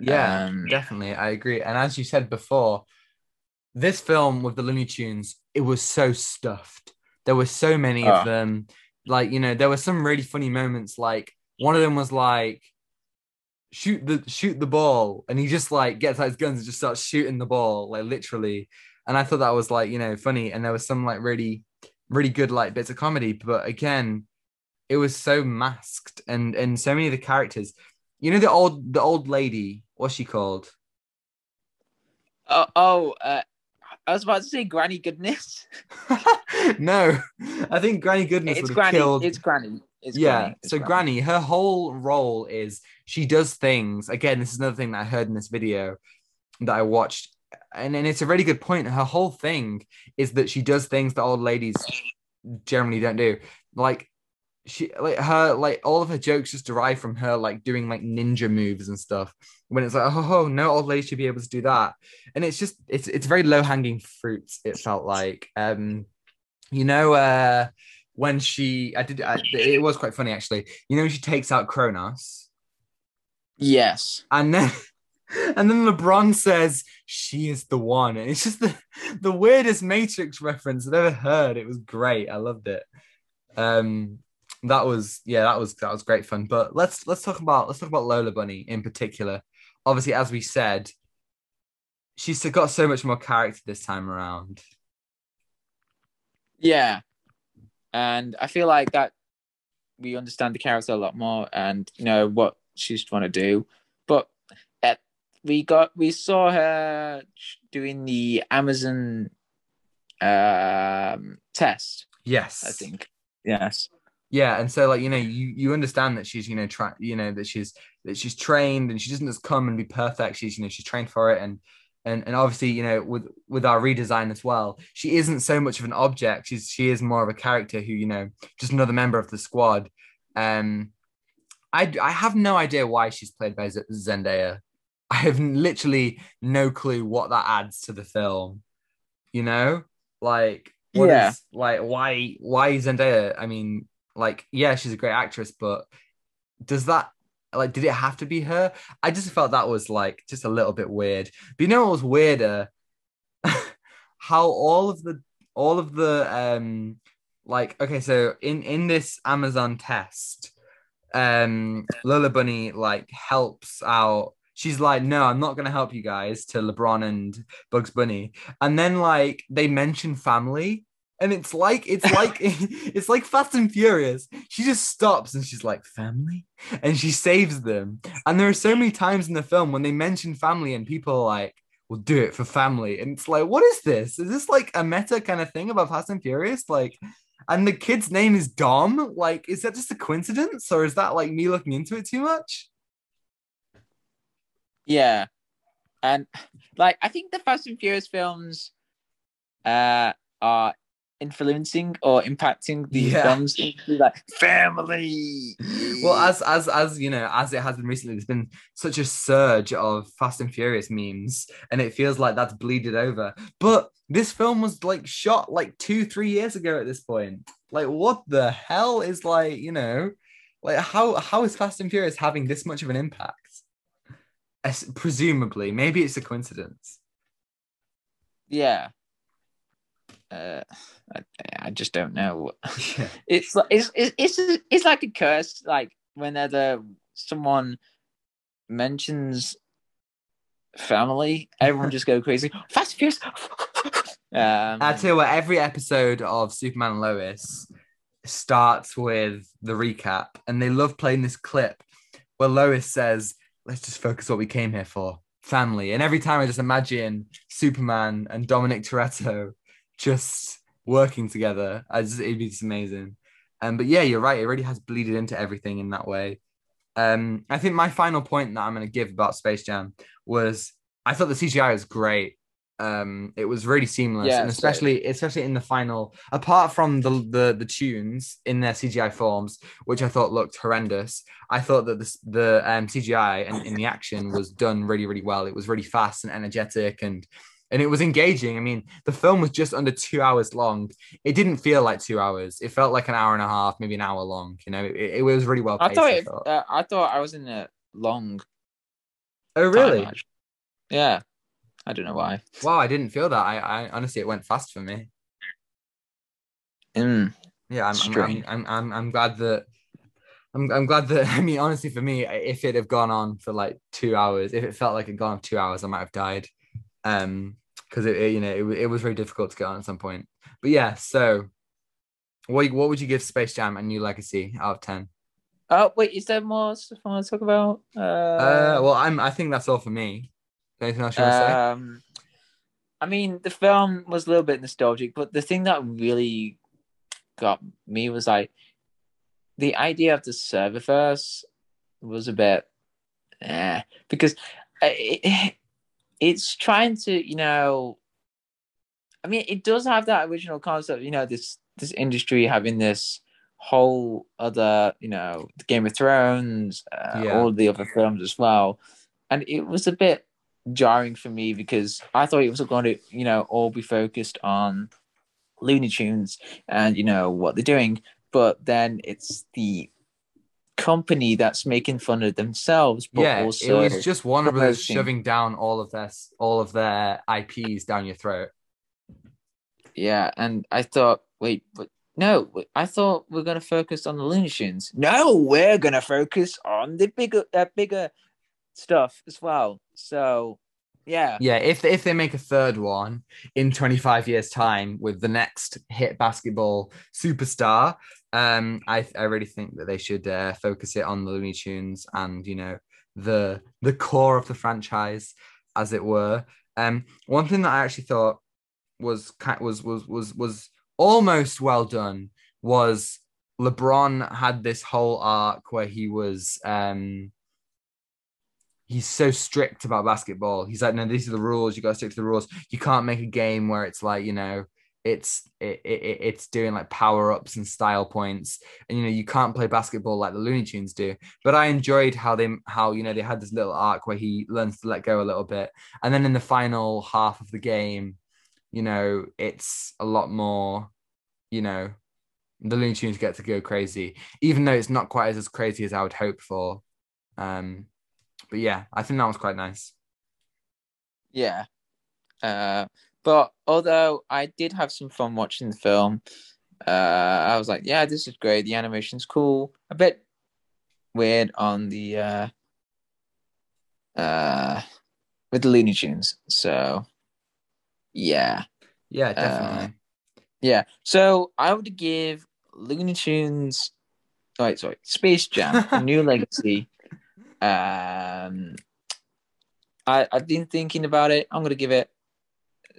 Yeah, Um, definitely. I agree. And as you said before, this film with the Looney Tunes, it was so stuffed. There were so many Oh. of them. Like, you know, there were some really funny moments. Like one of them was like, shoot the shoot the ball. And he just like gets out his guns and just starts shooting the ball, like literally. And I thought that was like, you know, funny. And there was some like really, really good like bits of comedy. But again, it was so masked and and so many of the characters. You know the old the old lady, what's she called? oh, oh uh, i was about to say granny goodness [LAUGHS] no, I think Granny Goodness it's would have granny killed. it's granny it's yeah, Granny. It's so Granny, her whole role is she does things. Again, this is another thing that I heard in this video that I watched, and, and it's a really good point. Her whole thing is that she does things that old ladies generally don't do. Like she like her like all of her jokes just derive from her like doing like ninja moves and stuff. When it's like, oh no old lady should be able to do that. And it's just it's it's very low-hanging fruits, it felt like. Um, you know, uh when she I did I, it was quite funny actually. You know, when she takes out Chronos yes and then and then LeBron says she is the one. And it's just the, the weirdest Matrix reference I've ever heard. It was great. I loved it. Um that was yeah, that was that was great fun. But let's let's talk about let's talk about Lola Bunny in particular. Obviously, as we said, she's got so much more character this time around. Yeah. And I feel like that we understand the character a lot more and you know what she's trying to do. But uh, we got we saw her doing the Amazon um test, Yes. I think. Yes. Yeah, and so like you know you you understand that she's you know try you know that she's that she's trained and she doesn't just come and be perfect. She's you know she's trained for it and and and obviously you know with with our redesign as well, she isn't so much of an object. She's she is more of a character who you know just another member of the squad. Um, I I have no idea why she's played by Z- Zendaya. I have literally no clue what that adds to the film. You know, like what is Yeah. like why why Zendaya? I mean, like yeah, she's a great actress, but does that like did it have to be her? I just felt that was like just a little bit weird. But you know what was weirder? [LAUGHS] How all of the all of the um like okay, so in in this Amazon test, um Lola Bunny like helps out. She's like, no, I'm not gonna help you guys to LeBron and Bugs Bunny. And then like they mention family, and it's like it's like [LAUGHS] [LAUGHS] it's like Fast and Furious. She just stops and she's like, family, and she saves them. And there are so many times in the film when they mention family, and people are like, "We'll do it for family," and it's like, what is this? Is this like a meta kind of thing about Fast and Furious? Like, and the kid's name is Dom. Like, is that just a coincidence, or is that like me looking into it too much? Yeah. And like I think the Fast and Furious films uh are influencing or impacting the Yeah. films like family. Well, as as as you know, as it has been recently, there's been such a surge of Fast and Furious memes, and it feels like that's bleeded over. But this film was like shot like two, three years ago at this point. Like, what the hell is like, you know, like how how is Fast and Furious having this much of an impact? As- presumably, maybe it's a coincidence. yeah. Uh, I, I just don't know. [LAUGHS] Yeah. [LAUGHS] It's like it's it's it's, it's like a curse. Like whenever someone mentions family, everyone just go crazy. [LAUGHS] Fast Furious. um, I tell you what, every episode of Superman and Lois starts with the recap, and they love playing this clip where Lois says, "Let's just focus what we came here for, family." And every time I just imagine Superman and Dominic Toretto just working together, I just it'd be just amazing. Um, but yeah, you're right. It really has bleeded into everything in that way. Um, I think my final point that I'm going to give about Space Jam was I thought the CGI was great. Um, it was really seamless, Yeah, and especially especially in the final. Apart from the, the the tunes in their CGI forms, which I thought looked horrendous, I thought that the the um, CGI and in the action was done really really well. It was really fast and energetic, and and it was engaging. I mean, the film was just under two hours long. It didn't feel like two hours. It felt like an hour and a half, maybe an hour long. You know, it, it was really well I paced. thought, I it, thought. uh, I thought I was in a long. oh, really? actually. Yeah, I don't know why. Wow, I didn't feel that. I, I honestly, it went fast for me. Mm, Yeah, I'm, I'm, Strange. I'm, I'm, I'm glad that. I'm, I'm glad that. [LAUGHS] I mean, honestly, for me, if it had gone on for like two hours, if it felt like it had gone on two hours, I might have died. Um, because it, it, you know, it, it was very difficult to get on at some point. But yeah, so what, what would you give Space Jam a new legacy out of ten? Oh wait, is there more stuff I want to talk about? Uh, Uh, well, I'm. I think that's all for me. Anything else you want to say? um, I mean, the film was a little bit nostalgic, but the thing that really got me was like the idea of the serververse was a bit, eh, because uh, it, it's trying to, you know, I mean, it does have that original concept, you know, this this industry having this whole other, you know, Game of Thrones, uh, Yeah. all the other films as well, and it was a bit jarring for me because I thought it was going to, you know, all be focused on Looney Tunes and you know what they're doing, but then it's the company that's making fun of themselves, but yeah, also it was just Warner Brothers promoting- shoving down all of their all of their IPs down your throat. Yeah, and I thought, wait, but no, I thought we're gonna focus on the Looney Tunes. No, we're gonna focus on the bigger, uh, bigger stuff as well. So, yeah, Yeah, if if they make a third one in 25 years time with the next hit basketball superstar, um, I I really think that they should uh, focus it on the Looney Tunes and you know the the core of the franchise, as it were. Um, one thing that I actually thought was was was was was almost well done was LeBron had this whole arc where he was um he's so strict about basketball. He's like, no, these are the rules. You got to stick to the rules. You can't make a game where it's like, you know, it's it, it it's doing like power ups and style points, and you know you can't play basketball like the Looney Tunes do. But I enjoyed how they how you know they had this little arc where he learns to let go a little bit, and then in the final half of the game, you know, it's a lot more, you know, the Looney Tunes get to go crazy, even though it's not quite as, as crazy as I would hope for. Um, but yeah, I think that was quite nice. yeah. Uh, but although I did have some fun watching the film, uh, I was like, yeah, this is great. The animation's cool. A bit weird on the uh, uh, with the Looney Tunes. So, yeah. Yeah, Uh, definitely. Yeah. So I would give Looney Tunes, oh, wait, sorry, Space Jam, new [LAUGHS] legacy. Um, I I've been thinking about it. I'm gonna give it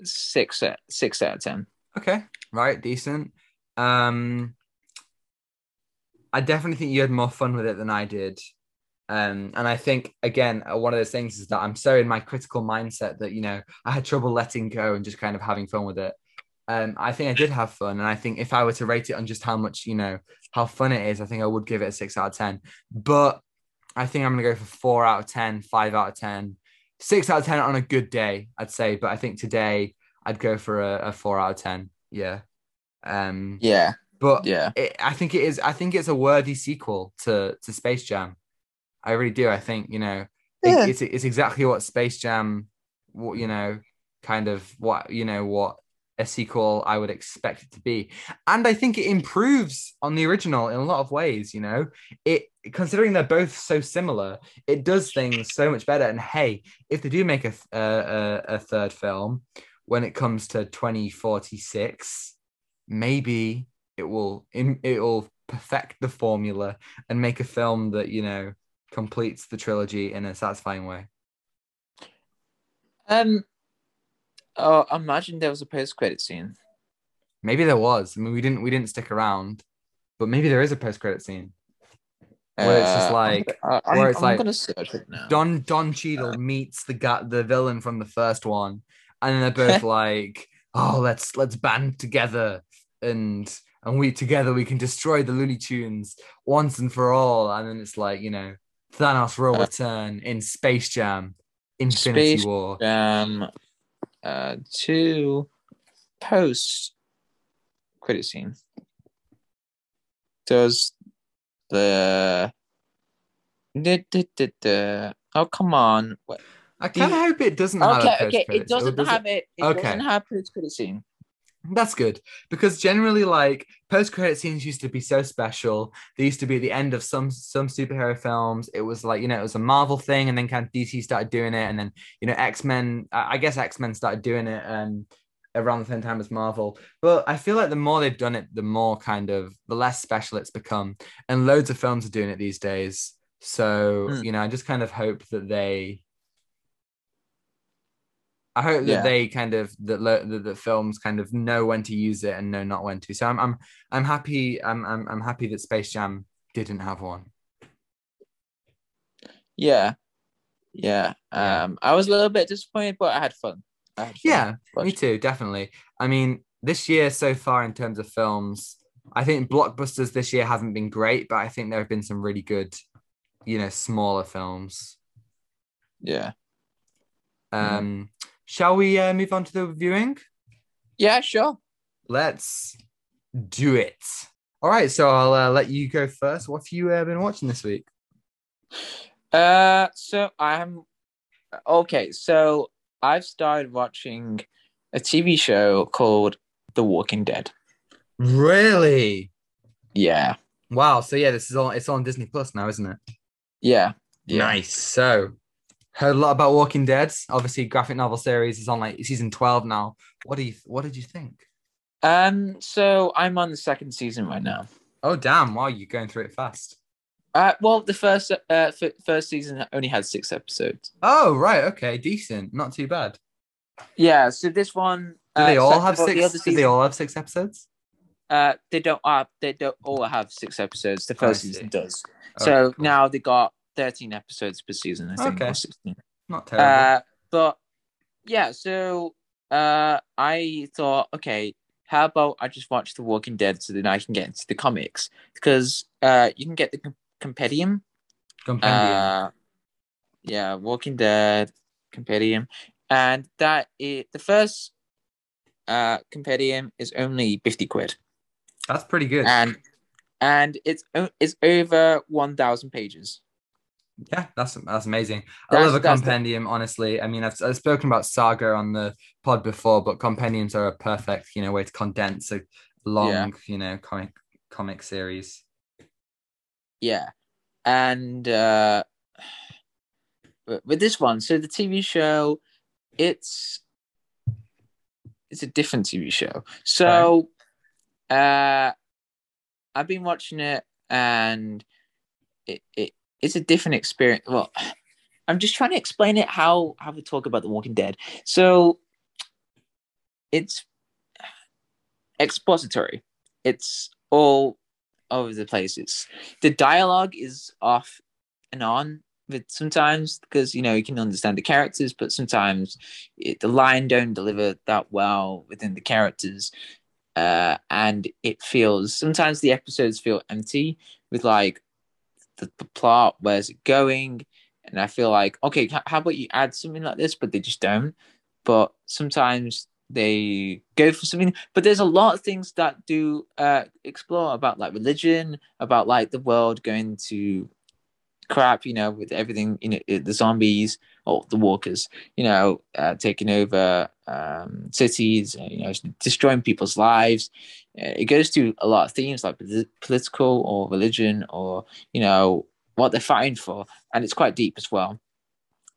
six out six out of ten. okay, right, decent. Um, I definitely think you had more fun with it than I did. Um, and I think again, uh, one of those things is that I'm so in my critical mindset that you know I had trouble letting go and just kind of having fun with it. Um, I think I did have fun, and I think if I were to rate it on just how much you know how fun it is, I think I would give it a six out of ten. But I think I'm gonna go for four out of ten, five out of ten, six out of ten on a good day, I'd say. But I think today I'd go for a, a four out of ten. Yeah. Um, Yeah, but yeah, it, I think it is. I think it's a worthy sequel to to Space Jam. I really do. I think you know it- Yeah. it's it's exactly what Space Jam, what you know, kind of what you know what a sequel I would expect it to be. And I think it improves on the original in a lot of ways, you know. It considering they're both so similar, it does things so much better. And hey, if they do make a a, a third film when it comes to 2046, maybe it will it will perfect the formula and make a film that, you know, completes the trilogy in a satisfying way. Um Oh, imagine there was a post credit scene. Maybe there was. I mean, we didn't we didn't stick around, but maybe there is a post credit scene where it's just Uh, like I'm, I'm, where it's I'm like it now. Don Don Cheadle meets the guy, the villain from the first one, and then they're both [LAUGHS] like, "Oh, let's let's band together and and we together we can destroy the Looney Tunes once and for all." And then it's like you know, Thanos will Uh, return in Space Jam, Infinity Space War. um, uh, to post credit scene. Does the oh come on What- I kind of hope it doesn't have okay a okay it doesn't does have it it Okay. doesn't have post credit scene That's good because generally, like post credit scenes used to be so special. They used to be at the end of some some superhero films. It was like you know it was a Marvel thing, and then kind of DC started doing it, and then you know X Men. I guess X Men started doing it um around the same time as Marvel. But I feel like the more they've done it, the more kind of the less special it's become, and loads of films are doing it these days. So Hmm. you know, I just kind of hope that they. I hope that Yeah. they kind of that lo- that the films kind of know when to use it and know not when to. So I'm I'm I'm happy I'm I'm, I'm happy that Space Jam didn't have one. yeah yeah Yeah. um I was a little bit disappointed but I had fun Fun. Yeah, me too, definitely. I mean, this year so far in terms of films, I think blockbusters this year haven't been great, but I think there have been some really good, you know, smaller films. yeah Um, shall we uh, move on to the viewing? yeah sure Let's do it. All right, so I'll uh, let you go first. What have you uh, been watching this week? Uh, so I'm okay. So I've started watching a TV show called The Walking Dead. Really? Yeah, Wow. So yeah, this is all it's all on Disney Plus now, isn't it? yeah, yeah. Nice. So, heard a lot about Walking Dead. Obviously, graphic novel series is on like season twelve now. What do you? What did you think? Um, so I'm on the second season right now. Oh damn! Wow, you're going through it fast. Uh, well, the first uh f- first season only had six episodes. Oh right, okay, decent. Not too bad. Yeah. So this one. Do uh, they all have six? The other Do they all have six episodes? uh, they don't. Uh, they don't all have six episodes. The Oh, first season does. Okay, so cool. now they got thirteen episodes per season. I think Okay. not terrible. Uh, but yeah, so uh, I thought, okay, how about I just watch The Walking Dead so then I can get into the comics because uh, you can get the compendium. Compendium. Uh, yeah, Walking Dead compendium, and that is the first uh compendium is only fifty quid, That's pretty good. and and it's it's over one thousand pages. Yeah, that's that's amazing. I That's- love a that's the- compendium, honestly. I mean, I've, I've spoken about Saga on the pod before, but compendiums are a perfect, you know, way to condense a long, Yeah. you know, comic comic series. Yeah. And uh with this one, so the TV show, it's it's a different TV show. So uh I've been watching it and it, it it's a different experience. Well, I'm just trying to explain it how how we talk about The Walking Dead. So it's expository. It's all over the place. It's the dialogue is off and on with sometimes because you know you can understand the characters, but sometimes it, the line don't deliver that well within the characters, uh, and it feels sometimes the episodes feel empty with like the, the plot. Where's it going? And I feel like okay, how about you add something like this, but they just don't. But sometimes they go for something but there's a lot of things that do uh explore about like religion about like the world going to crap, you know, with everything, you know, the zombies or the walkers, you know, uh, taking over um, cities, uh, you know, destroying people's lives. Uh, it goes to a lot of themes like political or religion or, you know, what they're fighting for. And it's quite deep as well.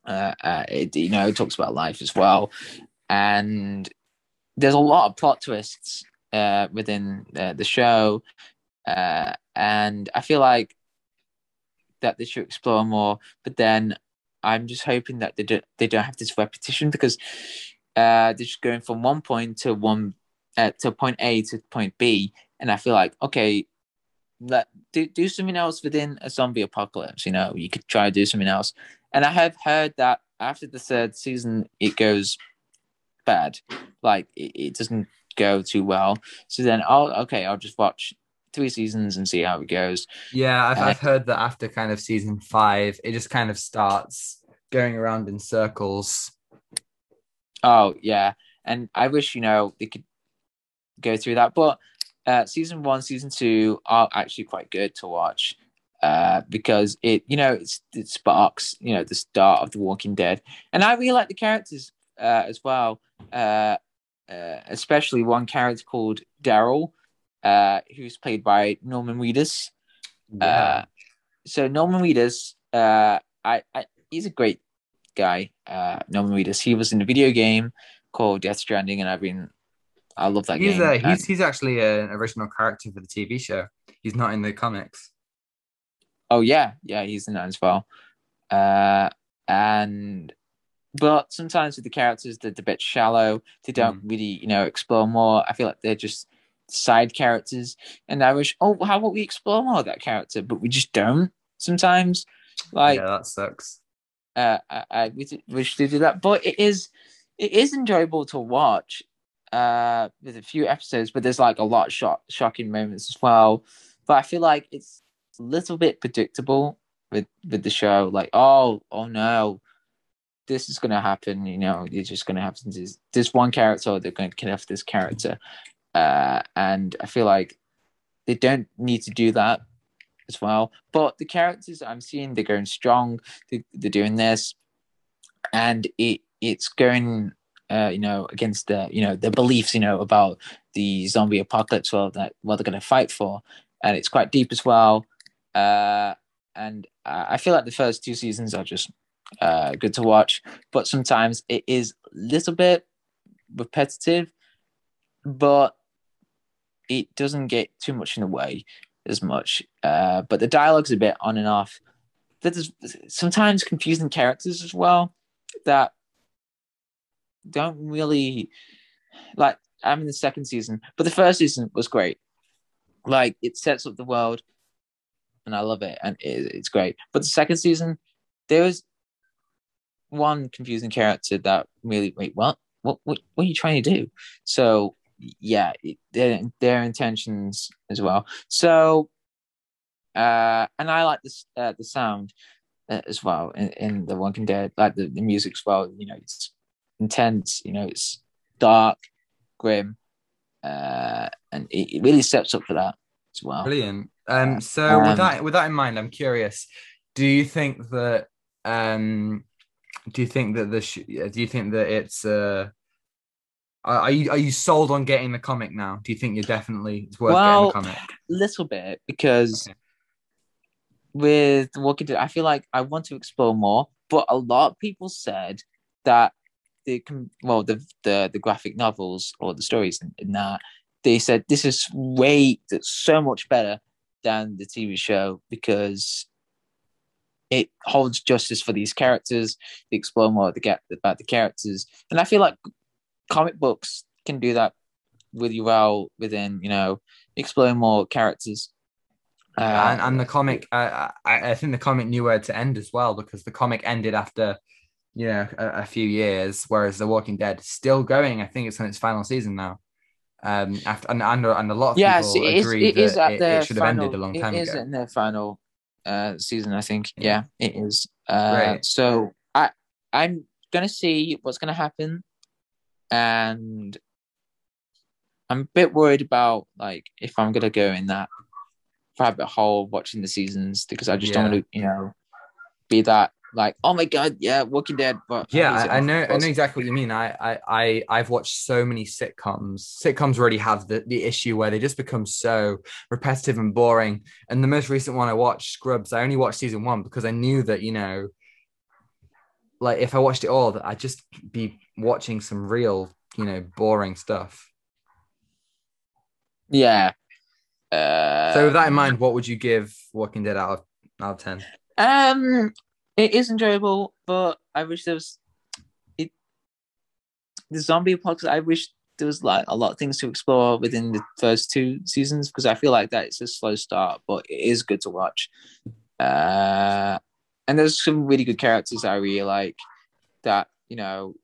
Uh, uh, it, you know, it talks about life as well. And there's a lot of plot twists uh, within the show. and I feel like that they should explore more. But then I'm just hoping that they don't they don't have this repetition because uh, they're just going from one point to one uh, to point A to point B, and I feel like okay, let do do something else within a zombie apocalypse. You know, you could try to do something else. And I have heard that after the third season, it goes bad. Like it, it doesn't go too well. So then, I'll okay, I'll just watch three seasons and see how it goes. Yeah, I've, uh, I've heard that after kind of season five, it just kind of starts going around in circles. Oh yeah, and I wish you know they could go through that, but uh, season one, season two are actually quite good to watch uh, because it you know it's, it sparks you know the start of The Walking Dead, and I really like the characters uh, as well. Uh, uh, especially one character called Daryl, uh, who's played by Norman Reedus. Yeah. Uh, so Norman Reedus, uh, I, I, he's a great guy. Uh, Norman Reedus. He was in a video game called Death Stranding, and I've been, I love that he's game. A, he's and, he's actually an original character for the TV show. He's not in the comics. Oh yeah, yeah, he's in that as well. Uh, and but sometimes with the characters, they're a bit shallow. They don't mm. really, you know, explore more. I feel like they're just side characters, and I wish, oh, how about we explore more of that character? But we just don't sometimes. Like yeah, that sucks. Uh, I, I wish to do that, but it is it is enjoyable to watch. Uh, with a few episodes, but there's like a lot of shock, shocking moments as well. But I feel like it's a little bit predictable with with the show. Like, oh, oh no, this is gonna happen. You know, it's just gonna happen. This, this one character, they're going to kill off this character, uh, and I feel like they don't need to do that as well. But the characters I'm seeing, they're going strong. They, are doing this, and it it's going, uh, you know, against the you know the beliefs you know about the zombie apocalypse world that what they're going to fight for, and it's quite deep as well. Uh, and I feel like the first two seasons are just uh, good to watch, but sometimes it is a little bit repetitive. But it doesn't get too much in the way as much. Uh, but the dialogue's a bit on and off. There's sometimes confusing characters as well that don't really like. I'm in the second season, but the first season was great. Like it sets up the world, and I love it, and it, it's great. But the second season, there was one confusing character that really wait what what what, what are you trying to do? So yeah, their, their intentions as well. So, uh, and I like this uh, the sound uh, as well in, in the Walking Dead, like the, the music as well. You know, it's intense. You know, it's dark, grim, uh, and it, it really steps up for that as well. Brilliant. Um, so um, with that with that in mind, I'm curious. Do you think that um, do you think that the sh- do you think that it's uh are you are you sold on getting the comic now? Do you think you're definitely it's worth well, getting the comic? A little bit because okay. with Walking Dead, I feel like I want to explore more, but a lot of people said that the well the the the graphic novels or the stories in, in that they said this is way that's so much better than the TV show because it holds justice for these characters. They explore more to get about the characters, and I feel like comic books can do that really well within you know exploring more characters. Uh, and, and, the comic uh, I, I, think the comic knew where to end as well because the comic ended after you know a, a, few years whereas the walking dead still going i think it's on its final season now. Um after and, and, and a lot of yes, people it agree it, that it, it should final, have ended a long time it ago. it is in their final uh season i think. Yeah, it is. Uh so i i'm gonna see what's gonna happen. And I'm a bit worried about like if I'm gonna go in that rabbit hole watching the seasons because I just yeah. don't want to, you know, be that like, oh my god, yeah, Walking Dead. But Yeah, I, I know. I know exactly what you mean. I, I, I, I've watched so many sitcoms. Sitcoms already have the, the issue where they just become so repetitive and boring. And the most recent one I watched, Scrubs, I only watched season one because I knew that you know, like if I watched it all, that I'd just be watching some real, you know, boring stuff. Yeah. Uh, So with that in mind, what would you give Walking Dead out of out of ten? Um, it is enjoyable, but I wish there was it. The zombie apocalypse. I wish there was like a lot of things to explore within the first two seasons because I feel like that it's a slow start, but it is good to watch. Uh, and there's some really good characters I really like that you know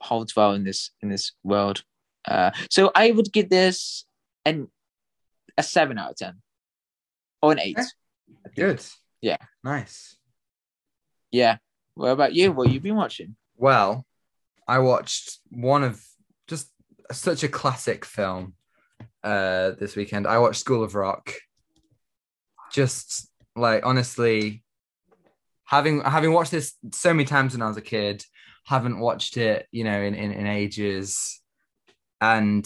holds well in this in this world. Uh, so I would give this an a seven out of ten or an eight. Good. Yeah. Nice. Yeah. What about you? What you've been watching? Well, I watched one of just such a classic film uh this weekend. I watched School of Rock. Just like honestly, having having watched this so many times when I was a kid, haven't watched it, you know, in, in, in ages. And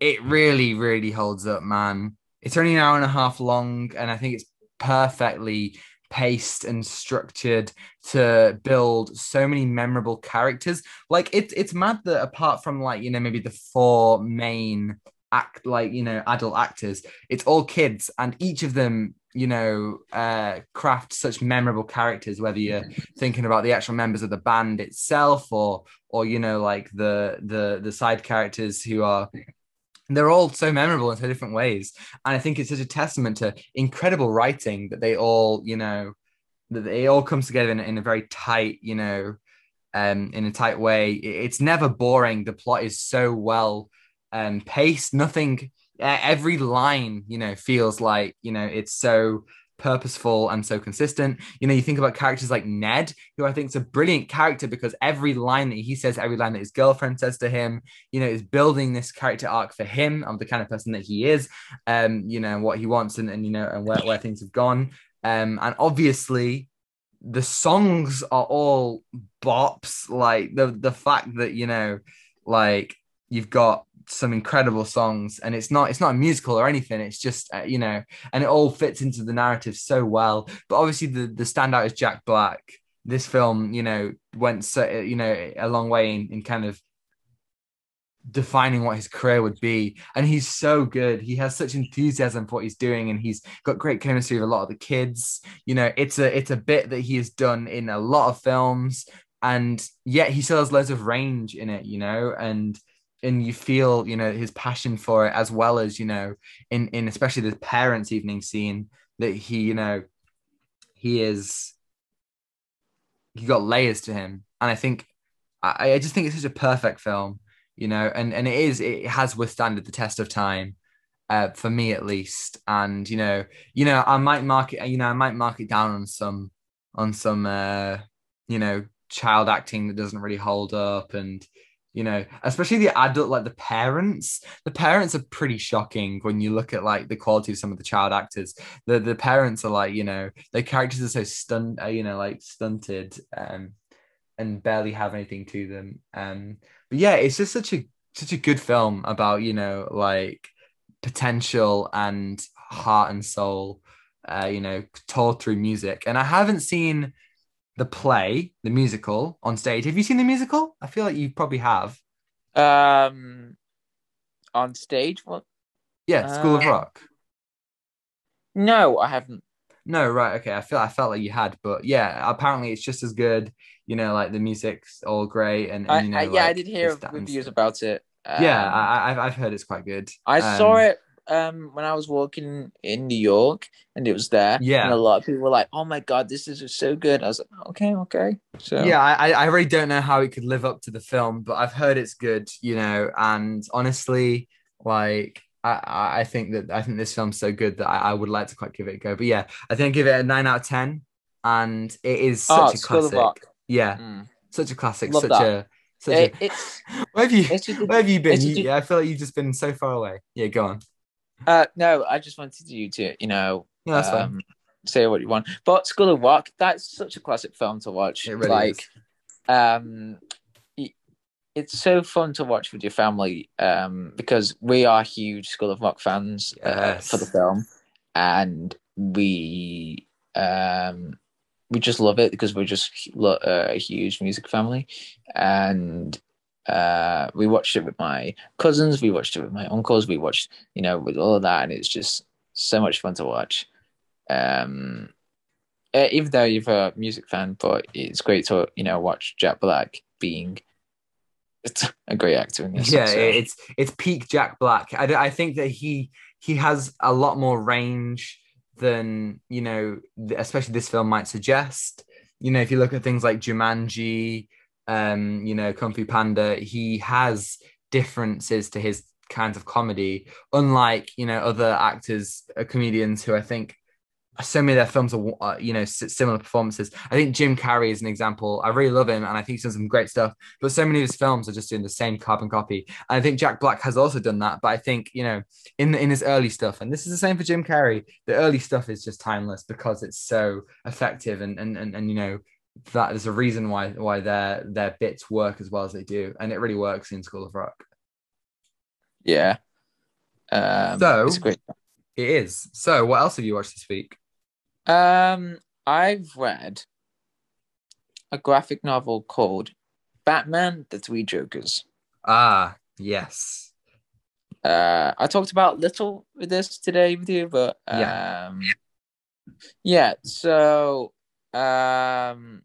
it really, really holds up, man. It's only an hour and a half long, and I think it's perfectly paced and structured to build so many memorable characters. Like it's it's mad that apart from like you know maybe the four main act like you know adult actors, it's all kids, and each of them you know uh craft such memorable characters. Whether you're thinking about the actual members of the band itself, or or you know like the the the side characters who are they're all so memorable in so different ways. And i think it's such a testament to incredible writing that they all you know that they all comes together in, in a very tight you know um in a tight way. It's never boring. The plot is so well um paced. Nothing every line you know feels like you know it's so purposeful and so consistent. You know you think about characters like ned who i think is a brilliant character because every line that he says every line that his girlfriend says to him you know is building this character arc for him. Of the kind of person that he is um you know what he wants and, and you know and where, where things have gone. Um and obviously the songs are all bops. Like the the fact that you know like you've got some incredible songs and it's not it's not a musical or anything it's just uh, you know and it all fits into the narrative so well. But obviously the the standout is jack black. This film you know went so you know a long way in, in kind of defining what his career would be. And he's so good. He has such enthusiasm for what he's doing and he's got great chemistry with a lot of the kids. You know it's a it's a bit that he has done in a lot of films and yet he still has loads of range in it you know? And and you feel you know his passion for it as well as you know in in especially the parents evening scene that he you know he is he got layers to him. And i think i i just think it's such a perfect film you know and and it is it has withstanded the test of time uh, for me at least. And you know you know i might mark it you know i might mark it down on some on some uh you know child acting that doesn't really hold up and you know especially the adult like the parents the parents are pretty shocking when you look at like the quality of some of the child actors. The the parents are like you know their characters are so stunned uh, you know like stunted um and barely have anything to them. Um but yeah it's just such a such a good film about you know like potential and heart and soul uh you know told through music. And i haven't seen the play the musical on stage have you seen the musical i feel like you probably have Um, on stage? What? yeah school of Uh, rock No, I haven't. no right okay i feel i felt like you had but yeah apparently it's just as good you know like the music's all great and, and I, you know I, yeah, I did hear reviews about it. Um, yeah I, I- i've heard it's quite good I Um, saw it um when I was walking in New York, and it was there. Yeah. and a lot of people were like, "Oh my god, this is so good." I was like, "Okay, okay." So Yeah, I, I really don't know how it could live up to the film, but I've heard it's good, you know. And honestly, like I, I think that I think this film's so good that I, I would like to quite give it a go. But yeah, I think I give it a nine out of ten, and it is Oh, such a classic. Yeah, Mm. such a classic. Love such that. a such It, a. it's [LAUGHS] Where have you Where have you been? You, yeah, I feel like you've just been so far away. Yeah, go on. Uh no, I just wanted you to you know um, say what you want. But School of Rock, that's such a classic film to watch. It really like, is. um, y- it's so fun to watch with your family. Um, because we are huge School of Rock fans uh, for the film, and we um we just love it because we're just uh, a huge music family, and uh we watched it with my cousins we watched it with my uncles we watched you know with all of that and it's just so much fun to watch um uh, even though you're a music fan but it's great to you know watch jack black being [LAUGHS] a great actor in this yeah, so- it's it's peak Jack Black. I, I think that he he has a lot more range than you know, especially this film might suggest. You know, if you look at things like Jumanji, um, you know, Kung Fu Panda, he has differences to his kinds of comedy, unlike you know other actors, uh, comedians who I think so many of their films are uh, you know similar performances. I think Jim Carrey is an example. I really love him, and I think he's done some great stuff. But so many of his films are just doing the same carbon copy. And I think Jack Black has also done that. But I think you know in in his early stuff, and this is the same for Jim Carrey. The early stuff is just timeless because it's so effective, and and and, and you know that there's a reason why why their their bits work as well as they do, and it really works in School of Rock. yeah um So- it's great It is. So, what else have you watched this week? Um, I've read a graphic novel called Batman: The Three Jokers. Ah, yes. Uh, I talked about little with this today with you, but Yeah. um, yeah. So, um,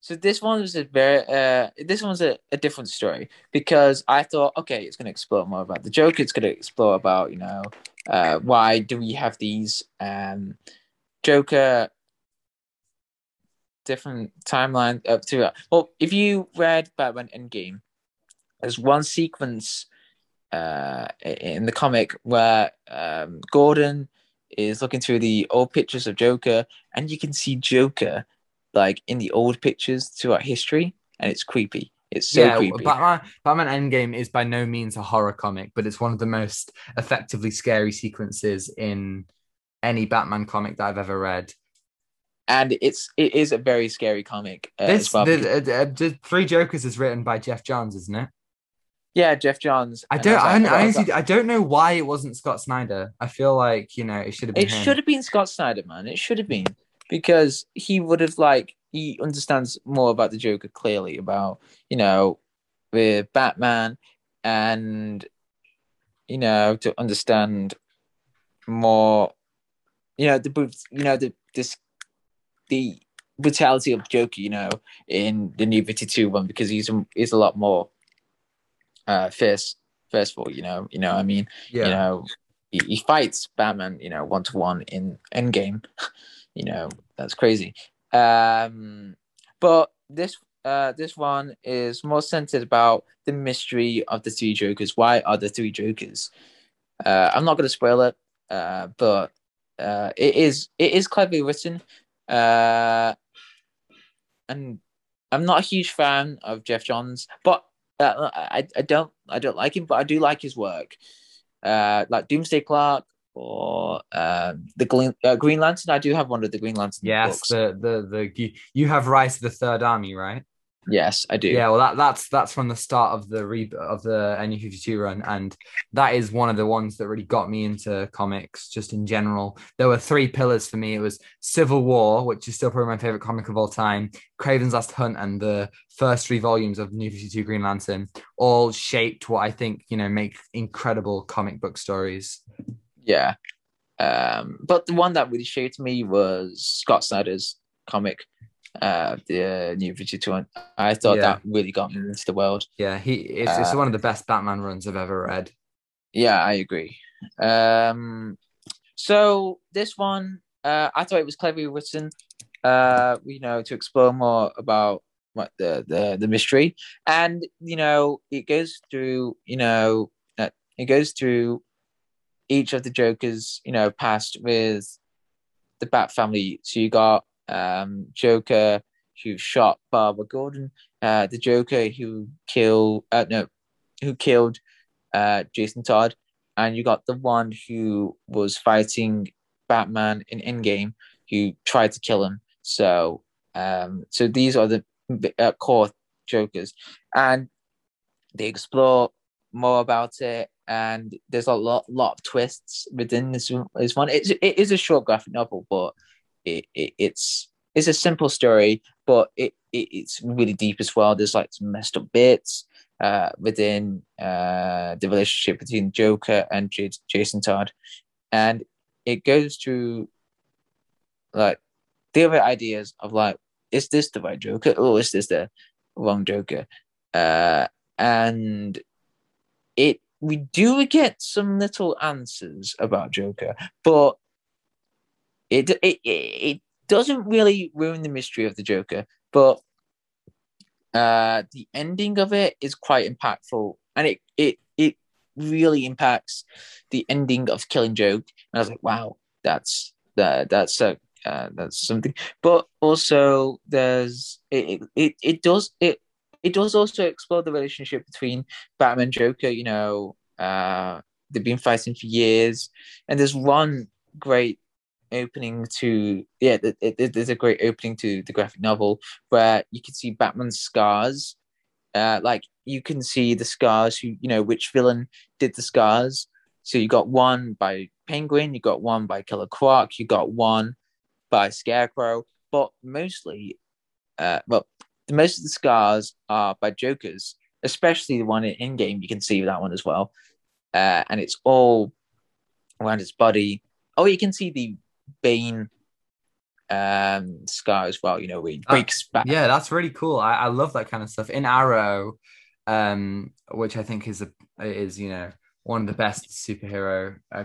so this one was a very uh, this one's a, a different story because I thought, okay, it's going to explore more about the Joker. It's going to explore about you know uh, why do we have these um, Joker different timeline up to well, if you read Batman Endgame, there's one sequence uh, in the comic where um, Gordon is looking through the old pictures of Joker, and you can see Joker like in the old pictures throughout history, and it's creepy. It's so yeah, creepy. Batman, Batman Endgame is by no means a horror comic, but it's one of the most effectively scary sequences in any Batman comic that I've ever read. and it's it is a very scary comic uh, This as well. the, uh, the Three Jokers is written by Geoff Johns, isn't it? Yeah, Geoff Johns. I don't. I, like, I, oh, what honestly. I don't know why it wasn't Scott Snyder. I feel like you know it should have been. It him. should have been Scott Snyder, man. It should have been because he would have like he understands more about the Joker clearly about you know with Batman and you know to understand more you know the you know the this the brutality of Joker you know in the new 52 one because he's he's a lot more uh fierce forceful you know you know what I mean? Yeah. you know he, he fights batman you know one to one in endgame. [LAUGHS] You know that's crazy. Um but this uh this one is more centered about the mystery of the three jokers. Why are the three jokers? Uh i'm not going to spoil it uh but uh it is it is cleverly written. Uh and i'm not a huge fan of geoff johns but uh, I, I don't I don't like him, but I do like his work. Uh, like Doomsday Clock or um, the Green, uh, Green Lantern. I do have one of the Green Lantern Yes. books. The the the you, you have Rise of the Third Army, right? Yes, I do. Yeah, well, that that's that's from the start of the re of the New fifty two run, and that is one of the ones that really got me into comics, just in general. There were three pillars for me. It was Civil War, which is still probably my favorite comic of all time, Kraven's Last Hunt, and the first three volumes of New Fifty Two Green Lantern, all shaped what I think you know make incredible comic book stories. Yeah. Um, but the one that really shaped me was Scott Snyder's comic, uh, the uh, New 52 one. I thought Yeah. that really got me into the world. Yeah, he it's, it's Uh, one of the best Batman runs I've ever read. Yeah, I agree. Um, so this one, uh, I thought it was cleverly written. Uh, you know, to explore more about what the the the mystery, and you know, it goes through. You know, uh, it goes through each of the Jokers. You know, past with the Bat family. So you got um Joker who shot Barbara Gordon, uh, the Joker who killed uh, no, who killed uh Jason Todd, and you got the one who was fighting Batman in Endgame who tried to kill him. So, um, so these are the uh, core Jokers, and they explore more about it. And there's a lot, lot of twists within this this one. It's it is a short graphic novel, but it, it it's it's a simple story, but it, it it's really deep as well. There's like some messed up bits uh, within uh, the relationship between Joker and J- Jason Todd, and it goes through like different ideas of like, is this the right Joker or is this the wrong Joker? Uh, and it we do get some little answers about Joker, but it it it doesn't really ruin the mystery of the Joker. But uh, the ending of it is quite impactful, and it it it really impacts the ending of Killing Joke. And I was like, wow, that's that that's a uh, that's something. But also, there's it, it it does it it does also explore the relationship between Batman and Joker. You know, uh, they've been fighting for years, and there's one great opening to yeah there's a great opening to the graphic novel where you can see batman's scars uh like you can see the scars who you know which villain did the scars so you got one by penguin you got one by killer croc you got one by Scarecrow, but mostly, uh, well, most of the scars are by Jokers, especially the one in Endgame. You can see that one as well, uh, and it's all around his body. Oh, you can see the Bane um scar as well. You know, we he breaks back. Yeah, that's really cool. I, I love that kind of stuff. In Arrow, um, which I think is a is you know one of the best superhero uh,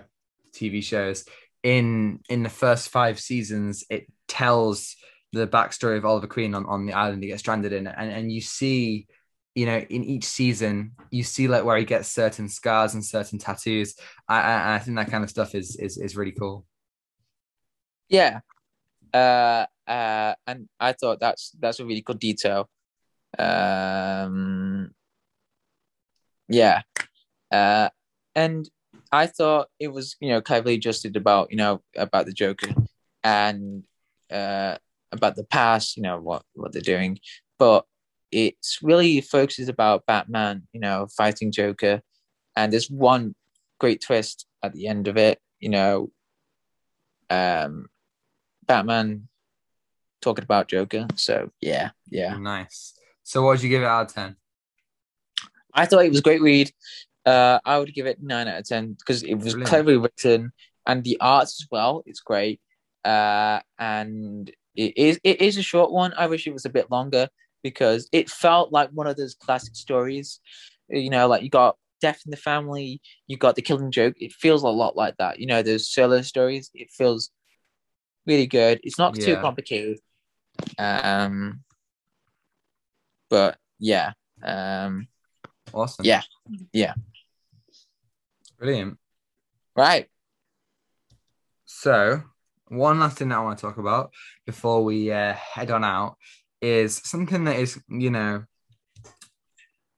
TV shows in in the first five seasons, it tells the backstory of Oliver Queen on, on the island he gets stranded in, and and you see, you know, in each season, you see like where he gets certain scars and certain tattoos. I, I, I think that kind of stuff is is is really cool. Yeah, uh, uh, and I thought that's that's a really good detail. Um, yeah, uh, and I thought it was, you know, cleverly adjusted about, you know, about the Joker and uh, about the past, you know, what what they're doing, but it's really focuses about Batman, you know, fighting Joker, and there's one great twist at the end of it, you know, um, Batman talking about Joker. So yeah, yeah, nice. So what would you give it out of ten? I thought it was a great read. Uh, I would give it nine out of ten because it was Brilliant. cleverly written and the arts as well. It's great. Uh, and it is it is a short one. I wish it was a bit longer because it felt like one of those classic stories. You know, like you got Death in the Family, you got The Killing Joke. It feels a lot like that. You know, those solo stories. It feels really good. It's not yeah. too complicated. Um, but yeah, um, awesome. Yeah, yeah. Brilliant. Right. So, one last thing that I want to talk about before we uh, head on out is something that is, you know,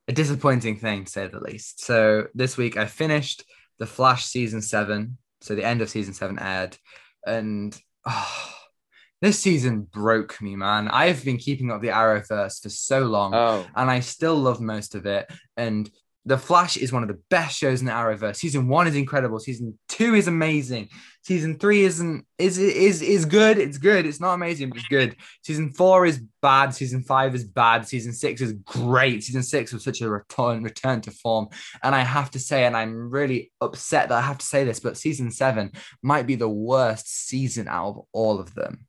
a disappointing thing to say the least. So, this week I finished The Flash season seven. So, the end of season seven aired. And oh, [SIGHS] this season broke me, man. I've been keeping up the Arrowverse for so long, oh. and I still love most of it. And the Flash is one of the best shows in the Arrowverse. Season one is incredible. Season two is amazing. Season three isn't is is is good. It's good. It's not amazing, but it's good. Season four is bad. Season five is bad. Season six is great. Season six was such a return return to form. And I have to say, and I'm really upset that I have to say this, but season seven might be the worst season out of all of them.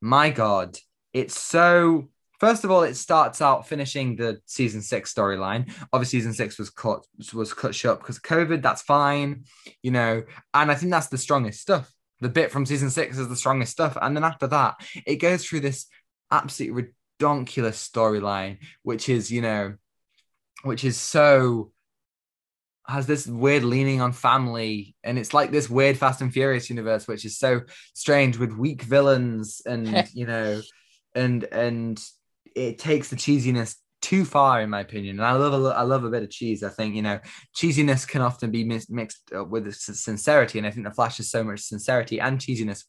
My God, it's so First of all, it starts out finishing the season six storyline. Obviously, season six was cut was cut short because of COVID. That's fine, you know. And I think that's the strongest stuff. The bit from season six is the strongest stuff. And then after that, it goes through this absolutely ridiculous storyline, which is, you know, which is so has this weird leaning on family and it's like this weird fast and furious universe which is so strange with weak villains and [LAUGHS] you know and and it takes the cheesiness too far in my opinion. And I love a, I love a bit of cheese. I think you know cheesiness can often be mis- mixed uh, with sincerity, and I think the Flash has so much sincerity and cheesiness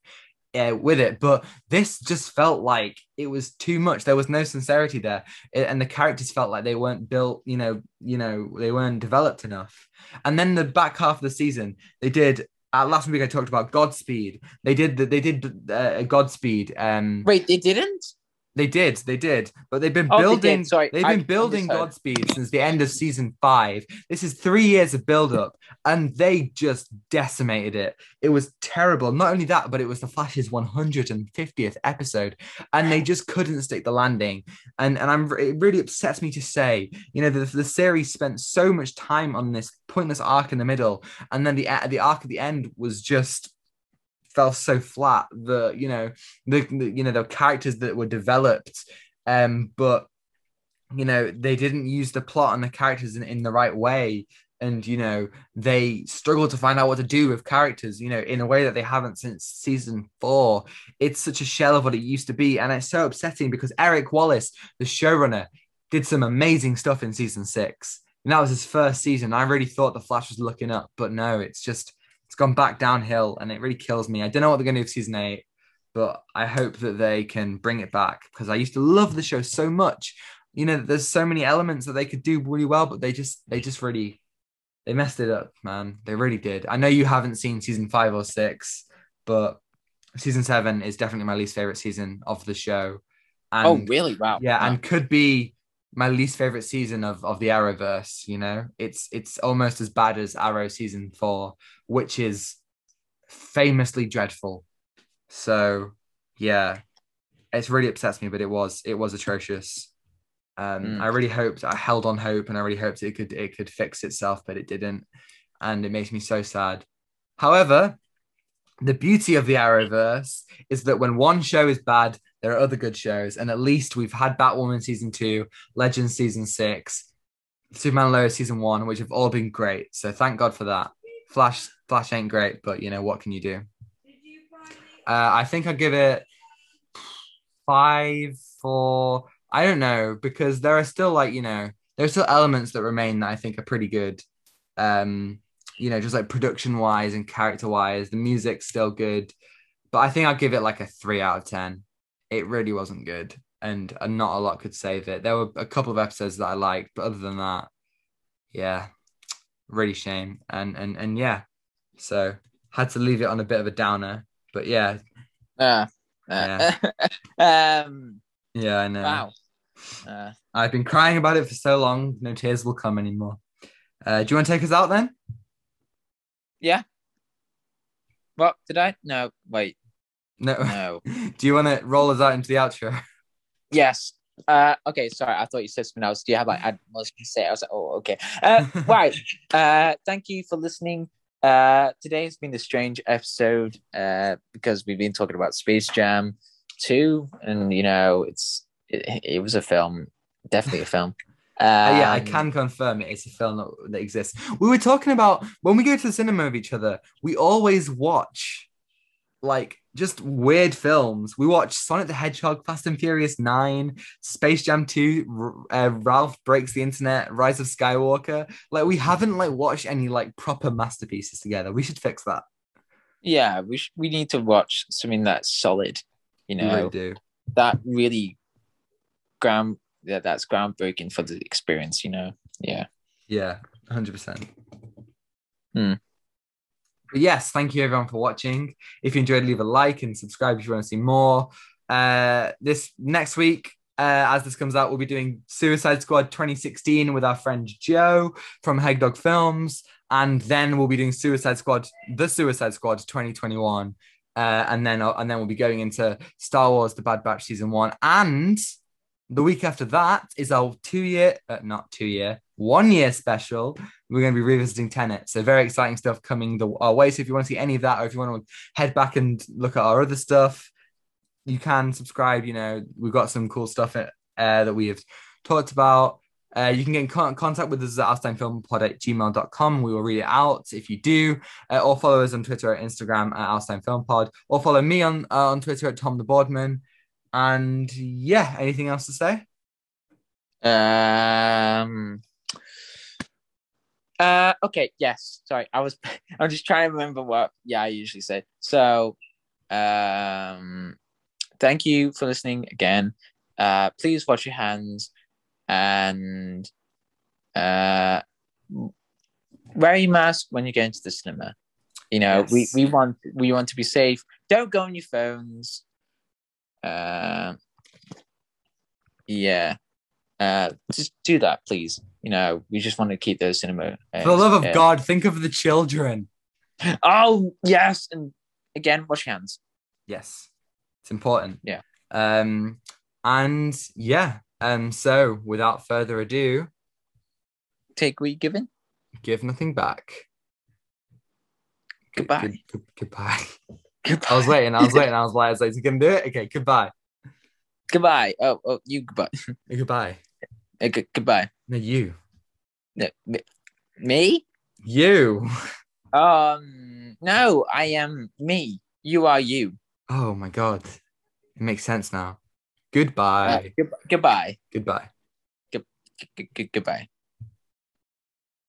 uh, with it. But this just felt like it was too much. There was no sincerity there, It- and the characters felt like they weren't built. You know, you know, they weren't developed enough. And then the back half of the season, they did. Uh, last week I talked about Godspeed. They did the, they did uh, Godspeed. Um, Wait, they didn't? They did, they did, but they've been Oh, they building. Sorry, they've I been building. Godspeed since the end of season five. This is three years of build up, and they just decimated it. It was terrible. Not only that, but it was the Flash's 150th episode, and they just couldn't stick the landing. And and I'm it really upsets me to say, you know, the, the series spent so much time on this pointless arc in the middle, and then the the arc at the end was just fell so flat that you know the, the you know the characters that were developed um but you know they didn't use the plot and the characters in, in the right way. And you know they struggle to find out what to do with characters you know in a way that they haven't since season four. It's such a shell of what it used to be. And it's so upsetting because eric wallace the showrunner did some amazing stuff in season six. And that was his first season. I really thought the flash was looking up but no it's just it's gone back downhill and it really kills me i don't know what they're going to do with season eight but i hope that they can bring it back because i used to love the show so much you know there's so many elements that they could do really well but they just they just really they messed it up man they really did i know you haven't seen season five or six but season seven is definitely my least favorite season of the show oh, and oh, really? Wow. yeah Wow. and could be my least favorite season of of the arrowverse you know? It's it's almost as bad as arrow season four which is famously dreadful. So yeah. It's really upsets me but it was it was atrocious. Um Mm. i really hoped i held on hope and i really hoped it could it could fix itself but it didn't and it makes me so sad. However the beauty of the arrowverse is that when one show is bad there are other good shows and at least we've had batwoman season two legends season six superman lois season one which have all been great. So thank god for that. Flash flash ain't great but you know what can you do? Uh, i think i'll give it five four i don't know because there are still like you know there are still elements that remain that i think are pretty good. Um you know just like production wise and character wise the music's still good but i think i'll give it like a three out of ten it really wasn't good and, and not a lot could save it there were a couple of episodes that i liked but other than that yeah really shame and and and yeah so had to leave it on a bit of a downer but yeah Uh, uh, [LAUGHS] um. yeah i know Wow. Uh, i've been crying about it for so long no tears will come anymore uh, do you want to take us out then Yeah. what did I? No. Wait. No No. [LAUGHS] do you want to roll us out into the outro yes. Uh. Okay. Sorry. I thought you said something else. Do you have like I was gonna say? I was like, oh, okay. Uh. [LAUGHS] right. Uh. Thank you for listening. Uh. Today has been a strange episode. Uh. Because we've been talking about Space Jam, two, and you know, it's it, it was a film. Definitely a film. [LAUGHS] Uh, yeah, I Um, can confirm it. It's a film that, that exists. We were talking about when we go to the cinema with each other, we always watch like just weird films. We watch Sonic the Hedgehog, Fast and Furious 9, Space Jam 2, uh, Ralph Breaks the Internet, Rise of Skywalker. Like we haven't like watched any like proper masterpieces together. We should fix that. Yeah. We sh- we need to watch something that's solid. You know. really do. that really ground yeah that's groundbreaking for the experience you know yeah Yeah, 100%. Hmm. But yes, thank you everyone for watching. If you enjoyed, leave a like and subscribe if you want to see more. Uh, this next week, uh, as this comes out, we'll be doing Suicide Squad 2016 with our friend Joe from Heg Dog Films. And then we'll be doing Suicide Squad, the Suicide Squad 2021. Uh, and then and then we'll be going into Star Wars: The Bad Batch season one, and the week after that is our two year, uh, not two year, one year special. We're going to be revisiting Tenet. So very exciting stuff coming the, our way. So if you want to see any of that, or if you want to head back and look at our other stuff, you can subscribe. You know, we've got some cool stuff uh, that we have talked about. Uh, you can get in con- contact with us at outatimefilmpod at gmail.com. We will read it out if you do. Uh, or follow us on Twitter or Instagram at outatimefilmpod. Or follow me on, uh, on Twitter at Tom the Boardman. And yeah, anything else to say? Um. Uh. Okay. Yes. Sorry. I was. [LAUGHS] I'm just trying to remember what. Yeah. I usually say. So. Um. Thank you for listening again. Uh. Please wash your hands, and uh, wear your mask when you go into the cinema. You know, we, we want we want to be safe. Don't go on your phones. Uh, yeah. Uh, just do that, please. You know, we just want to keep those cinema. uh, For the love of uh, God, think of the children. Oh yes, and again, wash your hands. Yes, it's important. Yeah. Um, and yeah. Um. So, without further ado, Take what you're given. give nothing back. Good- Goodbye. good- good- goodbye. Goodbye. I was waiting. I was [LAUGHS] waiting. I was like, I was like, is he gonna do it? Okay. Goodbye. Goodbye. Oh, oh, you goodbye. [LAUGHS] Goodbye. Uh, gu- goodbye. No, you. No, me, me? You. Um, no, I am me. You are you. Oh my God. It makes sense now. Uh, Goodbye. goodbye. Goodbye. Goodbye. Gu- Goodbye.